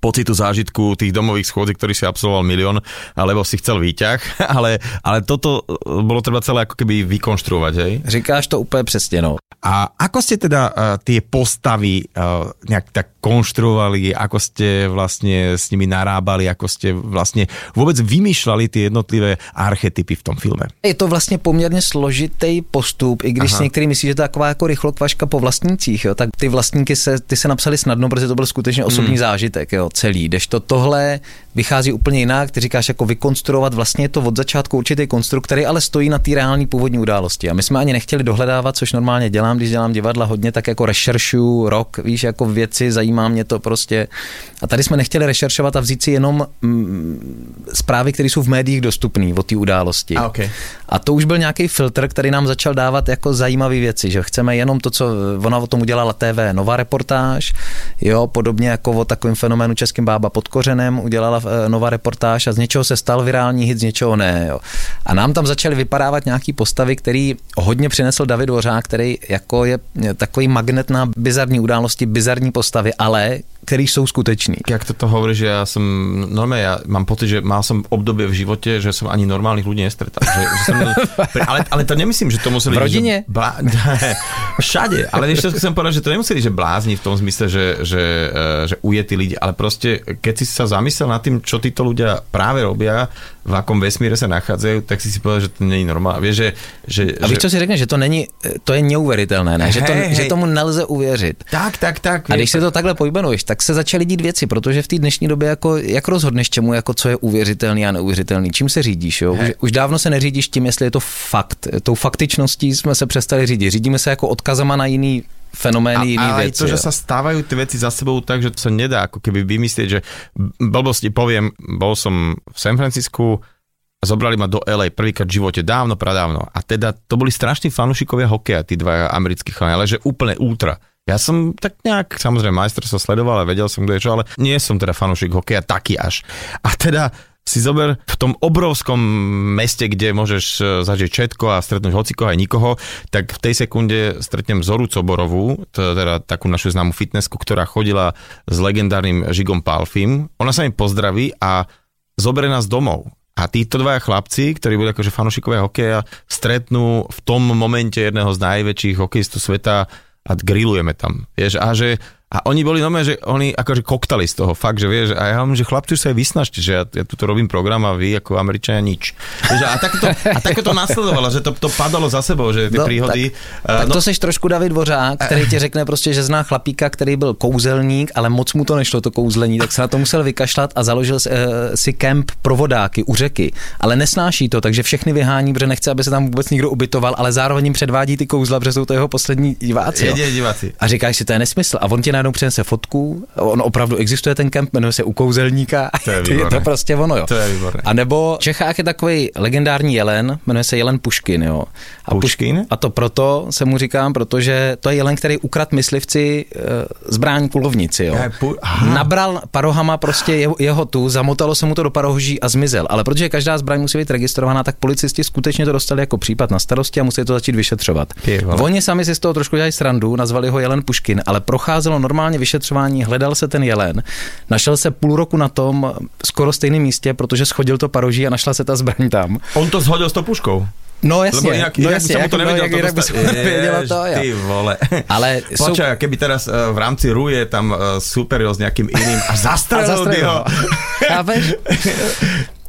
[SPEAKER 1] pocitu zážitku tých domových schôdzi, ktorý si absolvoval milión, alebo si chcel výťah, ale, ale toto e, bolo treba celé ako keby vykonštruovať, hej?
[SPEAKER 2] Říkáš to úplně přesně, no.
[SPEAKER 1] A ako ste teda uh, tie postavy uh, nejak tak konštruovali, ako ste vlastne s nimi narábali, ako ste vlastne vôbec vymýšľali tie jednotlivé archetypy v tom filme?
[SPEAKER 2] Je to vlastně poměrně složitý postup, i když
[SPEAKER 1] Aha.
[SPEAKER 2] si některý myslí, že to je taková jako rychlokvaška po vlastnících, jo, tak ty vlastníky se, ty se napsali snadno, protože to byl skutečně osobní hmm. zážitek, jo, celý. Když to tohle vychází úplně jinak, ty říkáš jako vykonstruovat, vlastně je to od začátku určitý konstrukt, který ale stojí na té reální původní události. A my jsme ani nechtěli dohledávat, což normálně dělám, když dělám divadla hodně, tak jako rešeršuju rok, víš, jako věci zajímavé nezajímá mě to prostě. A tady jsme nechtěli rešeršovat a vzít si jenom mm, zprávy, které jsou v médiích dostupné o té události.
[SPEAKER 1] A, okay.
[SPEAKER 2] a to už byl nějaký filtr, který nám začal dávat jako zajímavé věci, že chceme jenom to, co ona o tom udělala TV, nová reportáž, jo, podobně jako o takovém fenoménu Českým bába pod kořenem udělala eh, nová reportáž a z něčeho se stal virální hit, z něčeho ne. Jo. A nám tam začaly vypadávat nějaký postavy, který hodně přinesl David Dvořák, který jako je takový magnet na bizarní události, bizarní postavy, ale který jsou skuteční.
[SPEAKER 1] Jak toto hovorí, že ja som, normálne ja mám pocit, že mal som obdobie v živote, že som ani normálnych ľudí nestretal. Že, že som, ale, ale to nemyslím, že to museli...
[SPEAKER 2] V rodine?
[SPEAKER 1] Že blá, všade, ale ešte chcem povedať, že to nemuseli, že blázni v tom zmysle, že, že, eh, že ujetí ľudia, ale proste, keď si sa zamyslel nad tým, čo títo ľudia práve robia, v akom vesmíre sa nachádzajú, tak si si povedal, že to není normálne. Vieš, že, že,
[SPEAKER 2] A víš,
[SPEAKER 1] že...
[SPEAKER 2] co si řekne, že to není, to je neuveritelné, ne? Že, to,
[SPEAKER 1] Hej,
[SPEAKER 2] že tomu nelze uvěřit.
[SPEAKER 1] Tak, tak, tak.
[SPEAKER 2] A když se to takhle pojmenuješ, tak se začaly dít věci, protože v té dnešní době jako, jak rozhodneš čemu, jako co je uvěřitelný a neuvěřitelný, čím se řídíš, jo? Už, už dávno se neřídíš tím, jestli je to fakt. Tou faktičností jsme se přestali řídit. Řídíme se jako odkazama na jiný fenomény, jiný
[SPEAKER 1] a aj to, že sa stávajú tie veci za sebou tak, že to sa nedá ako keby vymyslieť, že blbosti poviem, bol som v San Francisku, zobrali ma do LA prvýkrát v živote, dávno, pradávno. A teda to boli strašní fanúšikovia hokeja, tí dva americkí chalani, ale že úplne ultra. Ja som tak nejak, samozrejme, majster sa sledoval a vedel som, kto je čo, ale nie som teda fanúšik hokeja taký až. A teda si zober v tom obrovskom meste, kde môžeš e, zažiť všetko a stretnúť hocikoho aj nikoho, tak v tej sekunde stretnem Zoru Coborovú, teda takú našu známu fitnessku, ktorá chodila s legendárnym Žigom Palfim. Ona sa mi pozdraví a zoberie nás domov. A títo dvaja chlapci, ktorí boli akože fanúšikovia hokeja, stretnú v tom momente jedného z najväčších hokejistov sveta a grillujeme tam. Vieš, a že a oni boli normálne, že oni akože koktali z toho, fakt, že vieš, a ja hovorím, že chlapci už sa aj vysnažte, že ja, ja tu robím program a vy ako Američania nič. A tak to, a tak to nasledovalo, že to, to padalo za sebou, že ty
[SPEAKER 2] No,
[SPEAKER 1] príhody.
[SPEAKER 2] Tak,
[SPEAKER 1] eh,
[SPEAKER 2] tak to seš trošku David Dvořák, který ti řekne prostě, že zná chlapíka, který byl kouzelník, ale moc mu to nešlo, to kouzlení, tak se na to musel vykašlat a založil si, eh, si kemp pro vodáky u řeky. Ale nesnáší to, takže všechny vyhání, protože nechce, aby se tam vůbec nikdo ubytoval, ale zároveň jim předvádí ty kouzla, protože jsou to jeho poslední diváci. jo.
[SPEAKER 1] Jedině diváci.
[SPEAKER 2] A říkáš si, to je nesmysl. A on ti najednou přinese fotku, on opravdu existuje ten kemp, jmenuje se u kouzelníka.
[SPEAKER 1] To je
[SPEAKER 2] je to prostě ono, jo.
[SPEAKER 1] To je výborné.
[SPEAKER 2] A nebo v Čechách je takový legendární jelen, jmenuje se jelen Puškin, jo. A
[SPEAKER 1] Puškin?
[SPEAKER 2] A to proto se mu říkám, protože to je jelen, který ukrad myslivci e, zbrání kulovnici, jo.
[SPEAKER 1] Pu- aha.
[SPEAKER 2] Nabral parohama prostě jeho, jeho tu, zamotalo se mu to do parohoží a zmizel. Ale protože každá zbraň musí být registrovaná, tak policisti skutečně to dostali jako případ na starosti a museli to začít vyšetřovat.
[SPEAKER 1] Ty.
[SPEAKER 2] Oni sami si z toho trošku dělají srandu, nazvali ho jelen Puškin, ale procházelo normálně vyšetřování, hledal se ten jelen, našel se půl roku na tom skoro stejném místě, protože schodil to paroží a našla se ta zbraň tam.
[SPEAKER 1] On to zhodil s tou puškou.
[SPEAKER 2] No jasně,
[SPEAKER 1] Lebo inak,
[SPEAKER 2] no jasně,
[SPEAKER 1] sa mu to
[SPEAKER 2] jak- no, jak
[SPEAKER 1] to
[SPEAKER 2] jinak mu nevědělo to, jo.
[SPEAKER 1] Ty vole.
[SPEAKER 2] Ale sú-
[SPEAKER 1] Počkaj, keby teraz eh, v rámci ruje tam eh, superil s nejakým iným a zastrelil by ho.
[SPEAKER 2] Chápeš?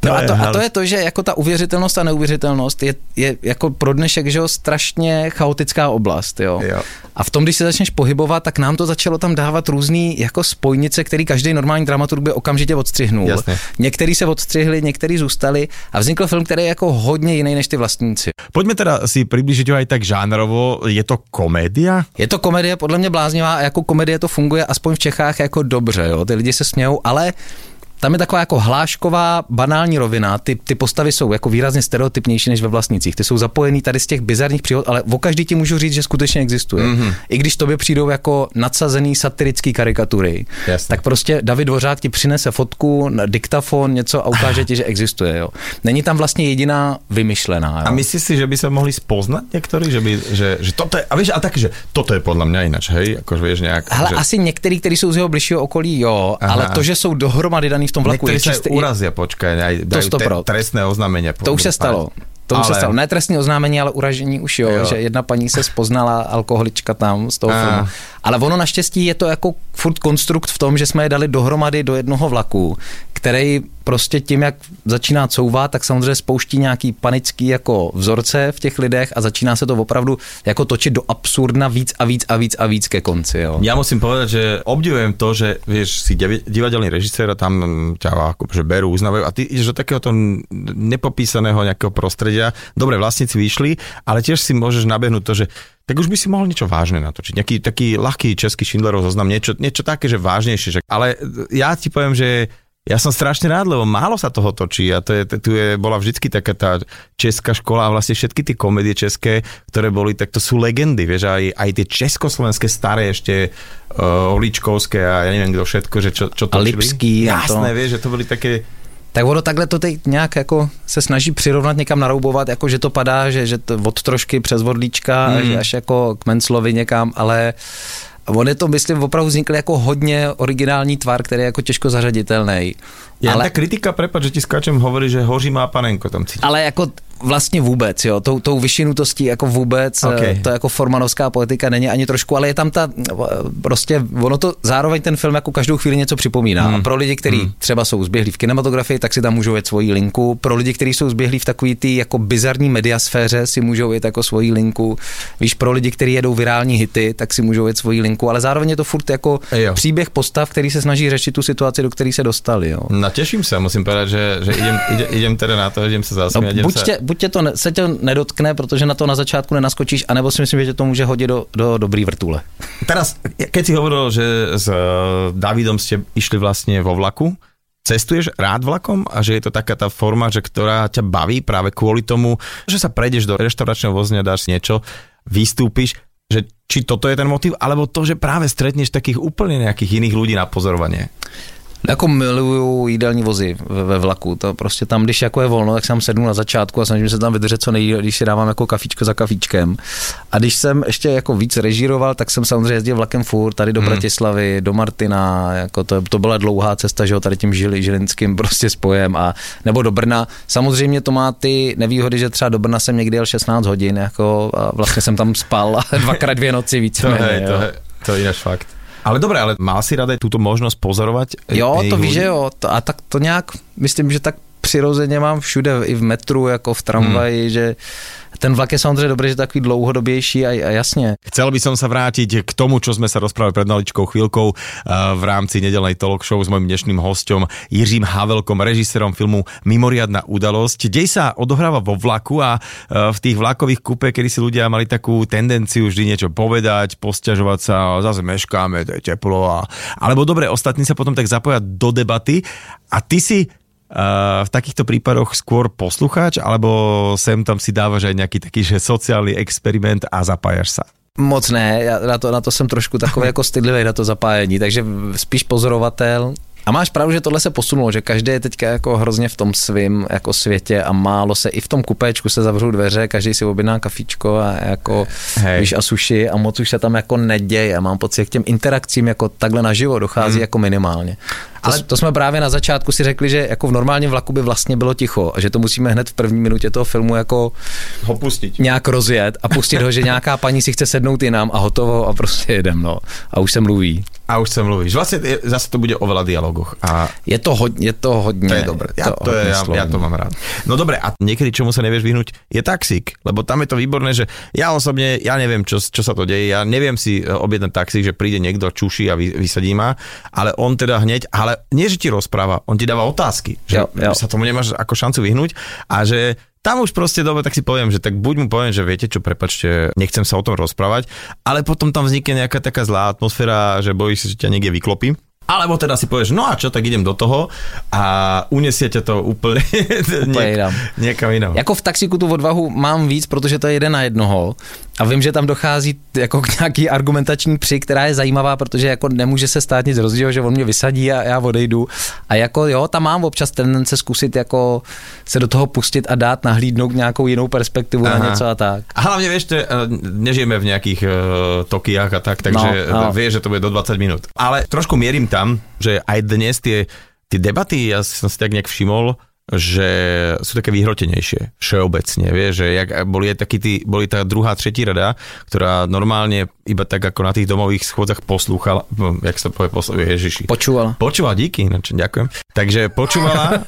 [SPEAKER 1] To
[SPEAKER 2] No a to, a to je to, že jako ta uvěřitelnost a neuvěřitelnost je, je jako pro dnešek, že jo, strašně chaotická oblast, jo.
[SPEAKER 1] Jo.
[SPEAKER 2] A v tom, když se začneš pohybovat, tak nám to začalo tam dávat různý jako spojnice, který každý normální dramaturg by okamžitě odstřihnul.
[SPEAKER 1] Jasně.
[SPEAKER 2] Některý se odstřihli, některý zůstali a vznikl film, který je jako hodně jiný než ty vlastníci.
[SPEAKER 1] Poďme teda si približiť ho aj tak žánrovo. Je to komédia?
[SPEAKER 2] Je to komedie podle mě bláznivá a jako komedie to funguje aspoň v Čechách jako dobře, jo. Ty lidi se smějou, ale tam je taková jako hlášková, banální rovina. Ty, ty postavy jsou jako výrazně stereotypnější než ve vlastnicích. Ty jsou zapojený tady z těch bizarních příhod, ale o každý ti můžu říct, že skutečně existuje. Mm-hmm. I když tobě přijdou jako nadsazený satirický karikatury,
[SPEAKER 1] Jasně.
[SPEAKER 2] tak prostě David Dvořák ti přinese fotku, na diktafon, něco a ukáže ti, že existuje. Jo. Není tam vlastně jediná vymyšlená. Jo.
[SPEAKER 1] A myslíš si, že by sa mohli spoznať niektorí? Že, by, že, že toto je, a vieš, a tak, že toto je podľa mňa ináč, hej? Akože vieš nejak...
[SPEAKER 2] Hele,
[SPEAKER 1] že...
[SPEAKER 2] asi některý, kteří jsou z jeho bližšího okolí, jo,
[SPEAKER 1] Aha.
[SPEAKER 2] ale to, že jsou dohromady daný v tom vlaku,
[SPEAKER 1] Niektorí
[SPEAKER 2] je čistý,
[SPEAKER 1] urazia, počkaj, aj dajú te,
[SPEAKER 2] stopro.
[SPEAKER 1] trestné oznámenia.
[SPEAKER 2] to už se stalo. To už se stalo. Ne trestní oznámení, ale uražení už jo,
[SPEAKER 1] Jo.
[SPEAKER 2] jo, že jedna paní se spoznala alkoholička tam z toho
[SPEAKER 1] A.
[SPEAKER 2] filmu. Ale ono naštěstí je to jako furt konstrukt v tom, že jsme je dali dohromady do jednoho vlaku, který prostě tím, jak začíná couvat, tak samozřejmě spouští nějaký panický jako vzorce v těch lidech a začíná se to opravdu jako točit do absurdna víc a víc a víc a víc ke konci. Jo.
[SPEAKER 1] Ja musím povedať, že obdivujem to, že vieš, si divadelný režisér a tam ťa akože berú, uznávajú a ty ideš do takéhoto nepopísaného nejakého prostredia. Dobre, vlastníci vyšli, ale tiež si môžeš nabehnúť to, že tak už by si mohol niečo vážne natočiť. Nejaký taký ľahký český Schindlerov zoznam, niečo, niečo také, že vážnejšie. Že... Ale ja ti poviem, že ja som strašne rád, lebo málo sa toho točí a to je, tu je, bola vždycky taká tá česká škola a vlastne všetky tie komédie české, ktoré boli, tak to sú legendy, vieš, aj, aj tie československé staré ešte uh, Oličkovské a ja neviem kto všetko, že čo, čo
[SPEAKER 2] točili. A Lipský.
[SPEAKER 1] Jasné, to... vieš, že to byly také
[SPEAKER 2] tak ono takhle to teď nějak jako se snaží přirovnat někam naroubovat, jako že to padá, že, že to od trošky přes vodlíčka mm. až, až jako k Menclovi někam, ale on je to, myslím, opravdu vznikl jako hodně originální tvar, který je jako těžko zařaditelný.
[SPEAKER 1] Ja ale... ta kritika, prepad, že ti skáčem, hovorí, že hoří má panenko tam cítit.
[SPEAKER 2] Ale jako vlastně vůbec, jo, tou, tou vyšinutostí jako vůbec, okay. to jako formanovská politika není ani trošku, ale je tam ta, prostě ono to zároveň ten film jako každou chvíli něco připomíná. Hmm. A pro lidi, kteří hmm. třeba jsou zběhlí v kinematografii, tak si tam můžou jít svoji linku. Pro lidi, kteří jsou zběhlí v takový ty jako bizarní mediasféře, si můžou jít jako svoji linku. Víš, pro lidi, kteří jedou virální hity, tak si můžou jít svoji linku, ale zároveň je to furt jako jo. příběh postav, který se snaží řešit tu situaci, do které se dostali. Jo.
[SPEAKER 1] No těším se, musím povedat, že, že idem, idem, idem teda na to, idem se zase. No,
[SPEAKER 2] se... buď tě to ne, se tě nedotkne, protože na to na začátku nenaskočíš, anebo si myslím, že to může hodit do, do dobrý vrtule.
[SPEAKER 1] Teraz, keď si hovoril, že s eh, Davidom ste išli vlastne vo vlaku, Cestuješ rád vlakom a že je to taká tá forma, že ktorá ťa baví práve kvôli tomu, že sa prejdeš do reštauračného vozňa, dáš niečo, vystúpiš, že či toto je ten motiv, alebo to, že práve stretneš takých úplne nejakých iných ľudí na pozorovanie.
[SPEAKER 2] Jako miluju jídelní vozy ve vlaku. To prostě tam, když jako je volno, tak jsem sednu na začátku a snažím se tam vydržet co nejdíl, když si dávám jako kafíčko za kafíčkem. A když jsem ještě jako víc režíroval, tak jsem samozřejmě jezdil vlakem furt tady do hmm. Bratislavy, do Martina, jako to, to byla dlouhá cesta, že jo, tady tím žili, žilinským prostě spojem a nebo do Brna. Samozřejmě to má ty nevýhody, že třeba do Brna jsem někdy jel 16 hodin, jako a vlastně jsem tam spal dvakrát dvě noci víc.
[SPEAKER 1] To, je, to, je, to je fakt. Ale dobré, ale mal si rada túto možnosť pozorovať?
[SPEAKER 2] Jo, to víš, že jo. A tak to nějak, myslím, že tak přirozeně mám všude, i v metru, jako v tramvaji, hmm. že ten vlak je samozřejmě dobrý, že takový dlouhodobější a, a jasně.
[SPEAKER 1] Chcel by som sa vrátiť k tomu, čo sme sa rozprávali pred maličkou chvíľkou uh, v rámci nedelnej talk show s mojím dnešným hostom Jiřím Havelkom, režisérom filmu Mimoriadna udalosť. Dej sa odohráva vo vlaku a uh, v tých vlakových kupe, kedy si ľudia mali takú tendenciu vždy niečo povedať, posťažovať sa, zase meškáme, to je teplo. A... Alebo dobre, ostatní sa potom tak zapojať do debaty a ty si v takýchto prípadoch skôr poslucháč, alebo sem tam si dávaš aj nejaký taký že sociálny experiment a zapájaš sa?
[SPEAKER 2] Moc ne, já na to, na to jsem trošku takový jako stydlivý na to zapájení, takže spíš pozorovatel, a máš pravdu, že tohle se posunulo, že každý je teďka jako hrozně v tom svém jako světě a málo se, i v tom kupéčku se zavřou dveře, každý si objedná kafíčko a jako, Hej. víš, a suši a moc už se tam jako neděje. Mám pocit, že k těm interakcím jako takhle naživo dochází hmm. jako minimálně. Ale to, to jsme právě na začátku si řekli, že jako v normálním vlaku by vlastně bylo ticho a že to musíme hned v první minutě toho filmu jako
[SPEAKER 1] ho pustit.
[SPEAKER 2] nějak rozjet a pustit ho, že nějaká paní si chce sednout i nám a hotovo a prostě jedem, no. A už se mluví.
[SPEAKER 1] A už se mluvíš. Vlastně zase to bude o veľa dialogoch. A
[SPEAKER 2] je to hodně, je to hodně.
[SPEAKER 1] To je dobré. Ja to, to, je, ja, ja to mám rád. No dobré, a niekedy čomu sa nevieš vyhnúť, je taxík, lebo tam je to výborné, že ja osobne, ja neviem, čo, čo sa to deje, ja neviem si e, objednať taxík, že príde niekto, čuší a vysadí ma, ale on teda hneď, ale nie, že ti rozpráva, on ti dáva otázky, že jo, jo. sa tomu nemáš ako šancu vyhnúť a že tam už proste dobre, tak si poviem, že tak buď mu poviem, že viete čo, prepačte, nechcem sa o tom rozprávať, ale potom tam vznikne nejaká taká zlá atmosféra, že bojíš sa, že ťa niekde vyklopí. Alebo teda si povieš, no a čo, tak idem do toho a unesie ťa to úplně, úplně niek- někam jinam.
[SPEAKER 2] Jako v taxiku tu odvahu mám víc, protože to je jeden na jednoho a vím, že tam dochází jako k nějaký argumentační při, která je zajímavá, protože jako nemůže se stát nic rozdíl, že on mě vysadí a já odejdu. A jako jo, tam mám občas tendence zkusit jako se do toho pustit a dát nahlídnout nějakou jinou perspektivu Aha. na něco a tak.
[SPEAKER 1] A hlavně víš, že nežijeme v nějakých uh, Tokiách a tak, takže no, no. vieš, že to bude do 20 minut. Ale trošku mierim tam, že aj dnes tie, tie debaty, ja som si tak nejak všimol, že sú také vyhrotenejšie všeobecne, vieš, že jak boli, taký tí, boli tá druhá, tretí rada, ktorá normálne iba tak ako na tých domových schôdzach poslúchala, hm, jak sa povie, poslúchala, ježiši.
[SPEAKER 2] Počúvala.
[SPEAKER 1] Počúvala, díky, no, ďakujem. Takže počúvala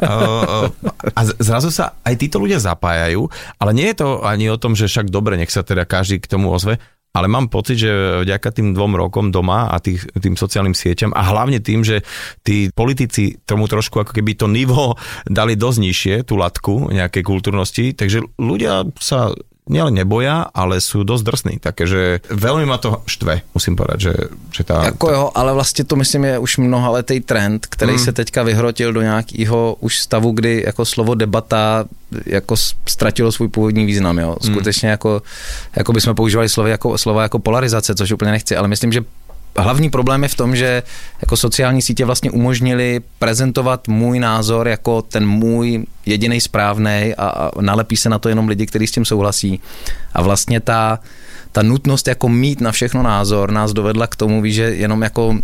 [SPEAKER 1] a zrazu sa aj títo ľudia zapájajú, ale nie je to ani o tom, že však dobre, nech sa teda každý k tomu ozve, ale mám pocit, že vďaka tým dvom rokom doma a tých, tým sociálnym sieťam a hlavne tým, že tí politici tomu trošku ako keby to nivo dali dosť nižšie, tú latku nejakej kultúrnosti, takže ľudia sa nielen neboja, ale sú dosť drsní. Takže veľmi ma to štve, musím povedať, že, že tá...
[SPEAKER 2] Jako jo, ale vlastně to myslím je už mnohaletý trend, který mm. se teďka vyhrotil do nějakého už stavu, kdy jako slovo debata jako ztratilo svůj původní význam, jo. Skutečně mm. jako, jako bychom používali slovy jako, slova jako polarizace, což úplně nechci, ale myslím, že hlavní problém je v tom, že jako sociální sítě vlastně umožnili prezentovat můj názor jako ten můj jediný správný a, a nalepí se na to jenom lidi, kteří s tím souhlasí. A vlastně ta, ta nutnost jako mít na všechno názor nás dovedla k tomu, víš, že jenom jako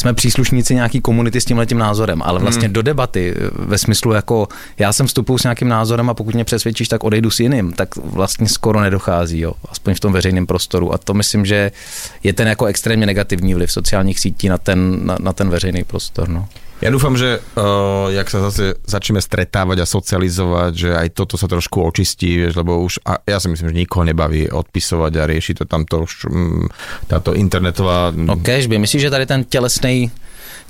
[SPEAKER 2] jsme příslušníci nějaký komunity s tímhletím názorem, ale vlastně hmm. do debaty ve smyslu jako já jsem vstupuju s nějakým názorem a pokud mě přesvědčíš, tak odejdu s jiným, tak vlastně skoro nedochází, jo, aspoň v tom veřejném prostoru a to myslím, že je ten jako extrémně negativní vliv sociálních sítí na ten, na, na ten veřejný prostor, no.
[SPEAKER 1] Ja dúfam, že uh, jak sa zase začneme stretávať a socializovať, že aj toto sa trošku očistí, vieš, lebo už, a ja si myslím, že nikoho nebaví odpisovať a rieši to tamto už um, táto internetová...
[SPEAKER 2] No kežby, myslíš, že tady ten tělesný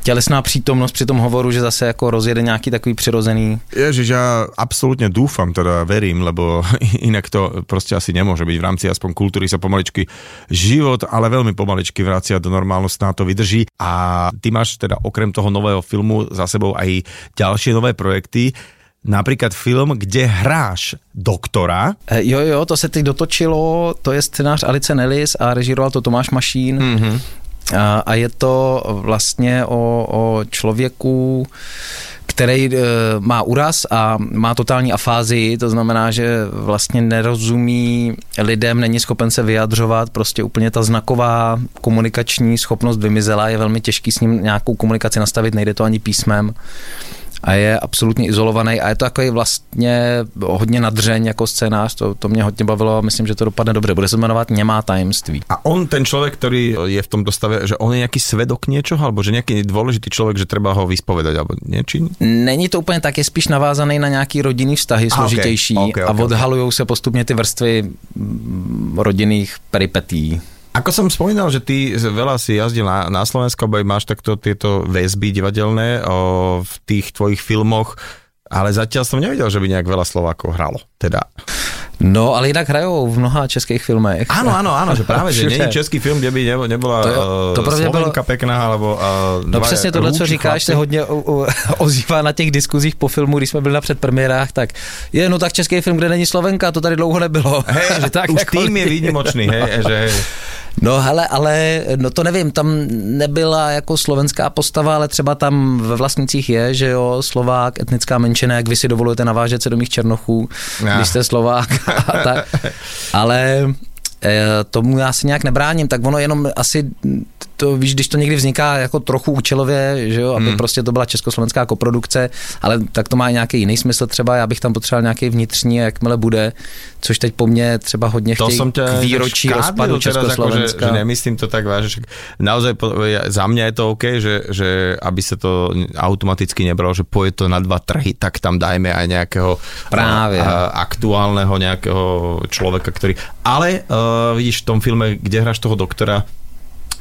[SPEAKER 2] tělesná přítomnost při tom hovoru, že zase jako rozjede nějaký takový přirozený...
[SPEAKER 1] Ježiš, ja absolútne dúfam, teda verím, lebo inak to proste asi nemôže byť. V rámci aspoň kultúry sa pomaličky život, ale veľmi pomaličky vracia do normálnosti, na to vydrží. A ty máš teda okrem toho nového filmu za sebou aj ďalšie nové projekty. Například film, kde hráš doktora.
[SPEAKER 2] E, jo, jo, to se teď dotočilo, to je scénář Alice Nellis a režíroval to Tomáš Mašín. Mm-hmm. A, je to vlastně o, o člověku, který e, má úraz a má totální afázii, to znamená, že vlastně nerozumí lidem, není schopen se vyjadřovat, prostě úplně ta znaková komunikační schopnost vymizela, je velmi těžký s ním nějakou komunikaci nastavit, nejde to ani písmem a je absolutně izolovaný a je to takový vlastně hodně nadřeň jako scénář, to, to mě hodně bavilo a myslím, že to dopadne dobře. Bude se jmenovat Nemá tajemství.
[SPEAKER 1] A on, ten člověk, který je v tom dostave, že on je nějaký svedok něčeho, alebo že nějaký důležitý člověk, že třeba ho vyspovedať, alebo něčím?
[SPEAKER 2] Není to úplně tak, je spíš navázaný na nějaký rodinný vztahy složitější okay, okay, okay, a odhalují se postupně ty vrstvy rodinných peripetí.
[SPEAKER 1] Ako som spomínal, že ty veľa si jazdil na, na Slovensku, alebo máš takto tieto väzby divadelné o, v tých tvojich filmoch, ale zatiaľ som nevidel, že by nejak veľa Slovákov hralo. Teda.
[SPEAKER 2] No, ale jinak hrajou v mnoha českých filmech.
[SPEAKER 1] Ano, ano, ano, že právě, že není český film, kde by nebyla to, to uh, Slovenka bylo... pekná, alebo uh,
[SPEAKER 2] No přesně tohle, co říkáš, chlapci. se hodně ozývá na těch diskuzích po filmu, když jsme byli na předpremiérách, tak je, no tak český film, kde není Slovenka, to tady dlouho nebylo.
[SPEAKER 1] Hej, že tak, už jako... tým je výnimočný, hej, že
[SPEAKER 2] No hele, ale no to nevím, tam nebyla jako slovenská postava, ale třeba tam ve vlastnicích je, že jo, Slovák, etnická menšina, jak vy si dovolujete navážet se do mých černochů, no. když jste Slovák a tak. Ale tomu já si nějak nebráním, tak ono jenom asi to víš, když to někdy vzniká jako trochu účelově, že jo, aby hmm. prostě to byla československá koprodukce, ale tak to má nějaký jiný smysl třeba, já bych tam potřeboval nějaký vnitřní, jakmile bude, což teď po mně třeba hodně chtějí to tě k výročí rozpadu Československa.
[SPEAKER 1] Jako, že, že nemyslím to tak vážně, naozaj za mě je to OK, že, že aby se to automaticky nebralo, že poje to na dva trhy, tak tam dajme aj nějakého
[SPEAKER 2] Právě. A,
[SPEAKER 1] aktuálneho nějakého člověka, který, ale uh, vidíš v tom filme, kde hráš toho doktora,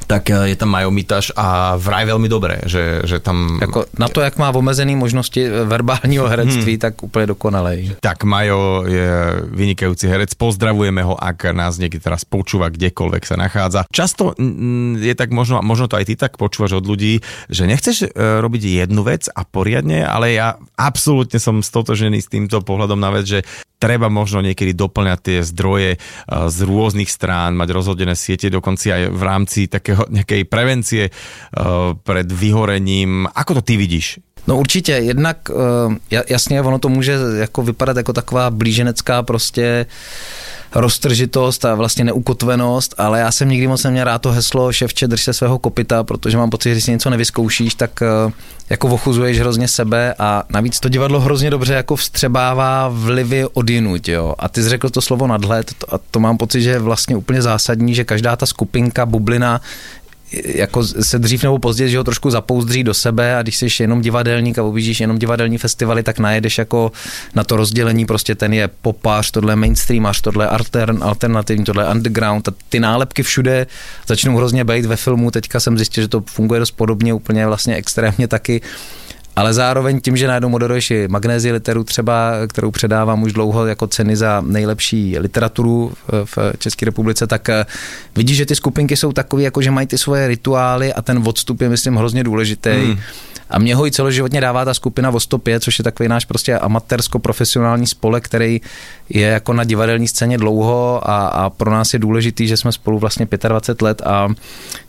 [SPEAKER 1] tak eh, je tam Majo Mitaš a vraj velmi dobré, že, že tam...
[SPEAKER 2] Jako na to, jak má omezený možnosti eh, verbálního herectví, hmm. tak úplně dokonalej.
[SPEAKER 1] Tak Majo je vynikajúci herec, pozdravujeme ho, ak nás niekde teraz počúva, kdekoľvek sa nachádza. Často je tak možno, možno to aj ty tak počúvaš od ľudí, že nechceš eh, robiť jednu vec a poriadne, ale ja absolútne som stotožený s týmto pohľadom na vec, že treba možno niekedy doplňať tie zdroje z rôznych strán, mať rozhodené siete dokonca aj v rámci takého, nejakej prevencie pred vyhorením. Ako to ty vidíš?
[SPEAKER 2] No určitě, jednak jasně, ono to může jako vypadat jako taková blíženecká prostě roztržitost a vlastně neukotvenost, ale já jsem nikdy moc neměl rád to heslo ševče, drž se svého kopita, protože mám pocit, že když si něco nevyzkoušíš, tak eh, jako ochuzuješ hrozně sebe a navíc to divadlo hrozně dobře jako vstřebává vlivy odinut, jo. A ty jsi řekl to slovo nadhled a to mám pocit, že je vlastně úplně zásadní, že každá ta skupinka, bublina jako se dřív nebo později, že ho trošku zapouzdří do sebe a když jsi jenom divadelník a objíždíš jenom divadelní festivaly, tak najedeš jako na to rozdělení, prostě ten je popář, tohle je mainstream, až tohle je altern, alternativní, tohle je underground a ty nálepky všude začnou hrozně být ve filmu, teďka jsem zjistil, že to funguje dost podobně, úplně vlastně extrémně taky ale zároveň tím, že najednou moderuješ i magnézi literu třeba, kterou předávám už dlouho jako ceny za nejlepší literaturu v České republice, tak eh, vidíš, že ty skupinky jsou takové, jako že mají ty svoje rituály a ten odstup je, myslím, hrozně důležitý. Hmm. A mě ho i celoživotně dává ta skupina o 105, což je takový náš prostě amatérsko-profesionální spolek, který je jako na divadelní scéně dlouho a, a pro nás je důležitý, že jsme spolu vlastně 25 let a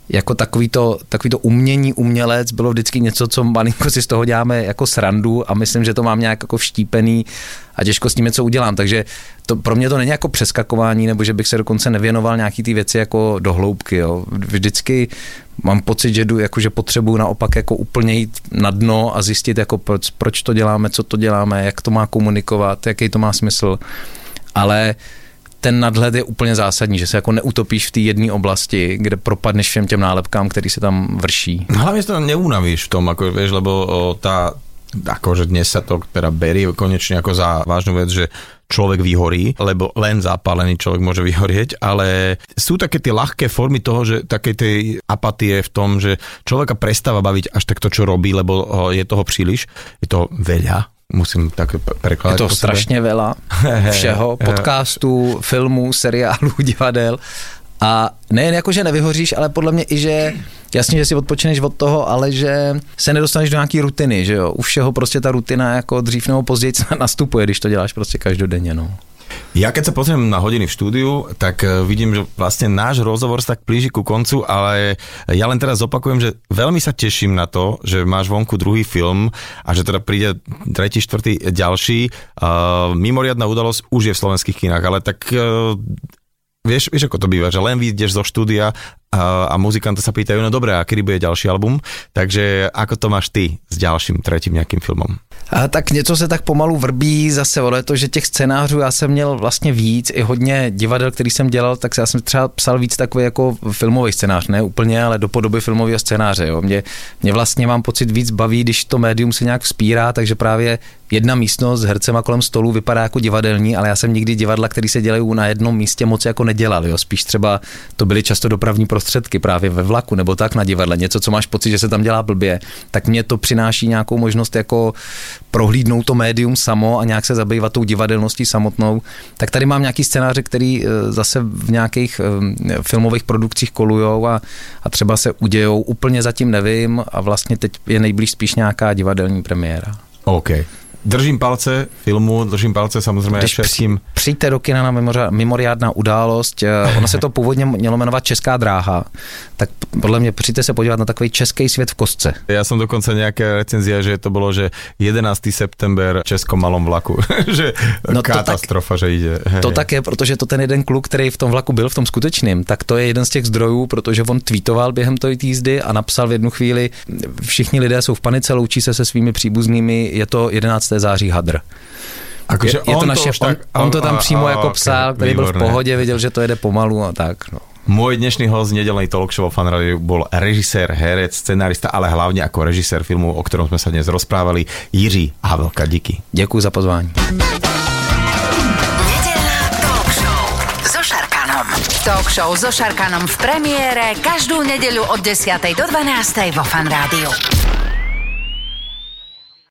[SPEAKER 2] jako takový to, takový to umění, umělec bylo vždycky něco, co malinko si z toho děláme jako srandu a myslím, že to mám nějak jako vštípený a těžko s tím něco udělám. Takže to, pro mě to není jako přeskakování, nebo že bych se dokonce nevěnoval nějaký ty věci jako do hloubky. Jo. Vždycky mám pocit, že jdu, jako, že potřebuju naopak jako úplně jít na dno a zjistit, jako proč, proč to děláme, co to děláme, jak to má komunikovat, jaký to má smysl. Ale ten nadhled je úplně zásadní, že se jako neutopíš v té jedné oblasti, kde propadneš všem těm nálepkám, který se tam vrší.
[SPEAKER 1] Hlavně to neunavíš v tom, jako vieš, lebo o, tá akože dnes sa to teda berie konečne ako za vážnu vec, že človek vyhorí, lebo len zapálený človek môže vyhorieť, ale sú také tie ľahké formy toho, že také tej apatie v tom, že človeka prestáva baviť až tak to, čo robí, lebo je toho príliš, je toho veľa, musím tak prekladať.
[SPEAKER 2] Je to strašně veľa všeho, podcastů, filmů, seriálů, divadel a nejen jako, že nevyhoříš, ale podle mě i, že jasně, že si odpočineš od toho, ale že se nedostaneš do nějaký rutiny, že jo. U všeho prostě ta rutina jako dřív nebo později nastupuje, když to děláš prostě každodenně, no.
[SPEAKER 1] Ja keď sa pozriem na hodiny v štúdiu, tak e, vidím, že vlastne náš rozhovor sa tak blíži ku koncu, ale ja len teraz opakujem, že veľmi sa teším na to, že máš vonku druhý film a že teda príde tretí, štvrtý, ďalší. Uh, mimoriadná udalosť už je v slovenských kinách, ale tak uh, Vieš, vieš, ako to býva, že len vyjdeš zo štúdia a, muzikanta sa pýtajú, no dobré, a kedy bude ďalší album? Takže ako to máš ty s ďalším, tretím nejakým filmom?
[SPEAKER 2] A tak něco se tak pomalu vrbí, zase je to, že těch scénářů já jsem měl vlastně víc, i hodně divadel, který jsem dělal, tak já jsem třeba psal víc takový jako filmový scénář, ne úplně, ale do podoby filmového scénáře. Jo. Mě, mě vlastně mám pocit víc baví, když to médium se nějak vzpírá, takže právě jedna místnost s hercema kolem stolu vypadá jako divadelní, ale já jsem nikdy divadla, které se dělají na jednom místě, moc jako nedělal. Jo. Spíš třeba to byly často dopravní prostředky právě ve vlaku nebo tak na divadle, něco, co máš pocit, že se tam dělá blbě, tak mě to přináší nějakou možnost jako prohlídnout to médium samo a nějak se zabývat tou divadelností samotnou. Tak tady mám nějaký scénáře, který eh, zase v nějakých eh, filmových produkcích kolujou a, a třeba se udějou. Úplně zatím nevím a vlastně teď je nejblíž spíš nějaká divadelní premiéra.
[SPEAKER 1] OK. Držím palce filmu, držím palce samozřejmě Když všetkým.
[SPEAKER 2] Přijďte do kina na mimoriádná událost, eh, ono se to původně mělo jmenovat Česká dráha, tak podle mě přijďte se podívat na takový český svět v kostce.
[SPEAKER 1] Já jsem dokonce nějaké recenzie, že to bylo, že 11. september Českom malom vlaku, že no katastrofa, tak, že jde.
[SPEAKER 2] To tak je, protože to ten jeden kluk, který v tom vlaku byl, v tom skutečném, tak to je jeden z těch zdrojů, protože on tweetoval během té jízdy a napsal v jednu chvíli, všichni lidé jsou v panice, loučí se se svými příbuznými, je to 11 září hadr.
[SPEAKER 1] Ako, je, je to naše,
[SPEAKER 2] to on, on to tam a, přímo a, jako okay, psal, který výborné. byl v pohodě, viděl, že to jede pomalu a tak. No.
[SPEAKER 1] Môj dnešný host nedelnej talk show Fan Radio bol režisér, herec, scenárista, ale hlavne ako režisér filmu, o ktorom sme sa dnes rozprávali, Jiří Havelka. Díky.
[SPEAKER 2] Děkuji za pozvání.
[SPEAKER 3] talk show so Šarkanom. Talk show so Šarkanom v premiére každú nedeľu od 10. do 12. vo Fan Rádiu.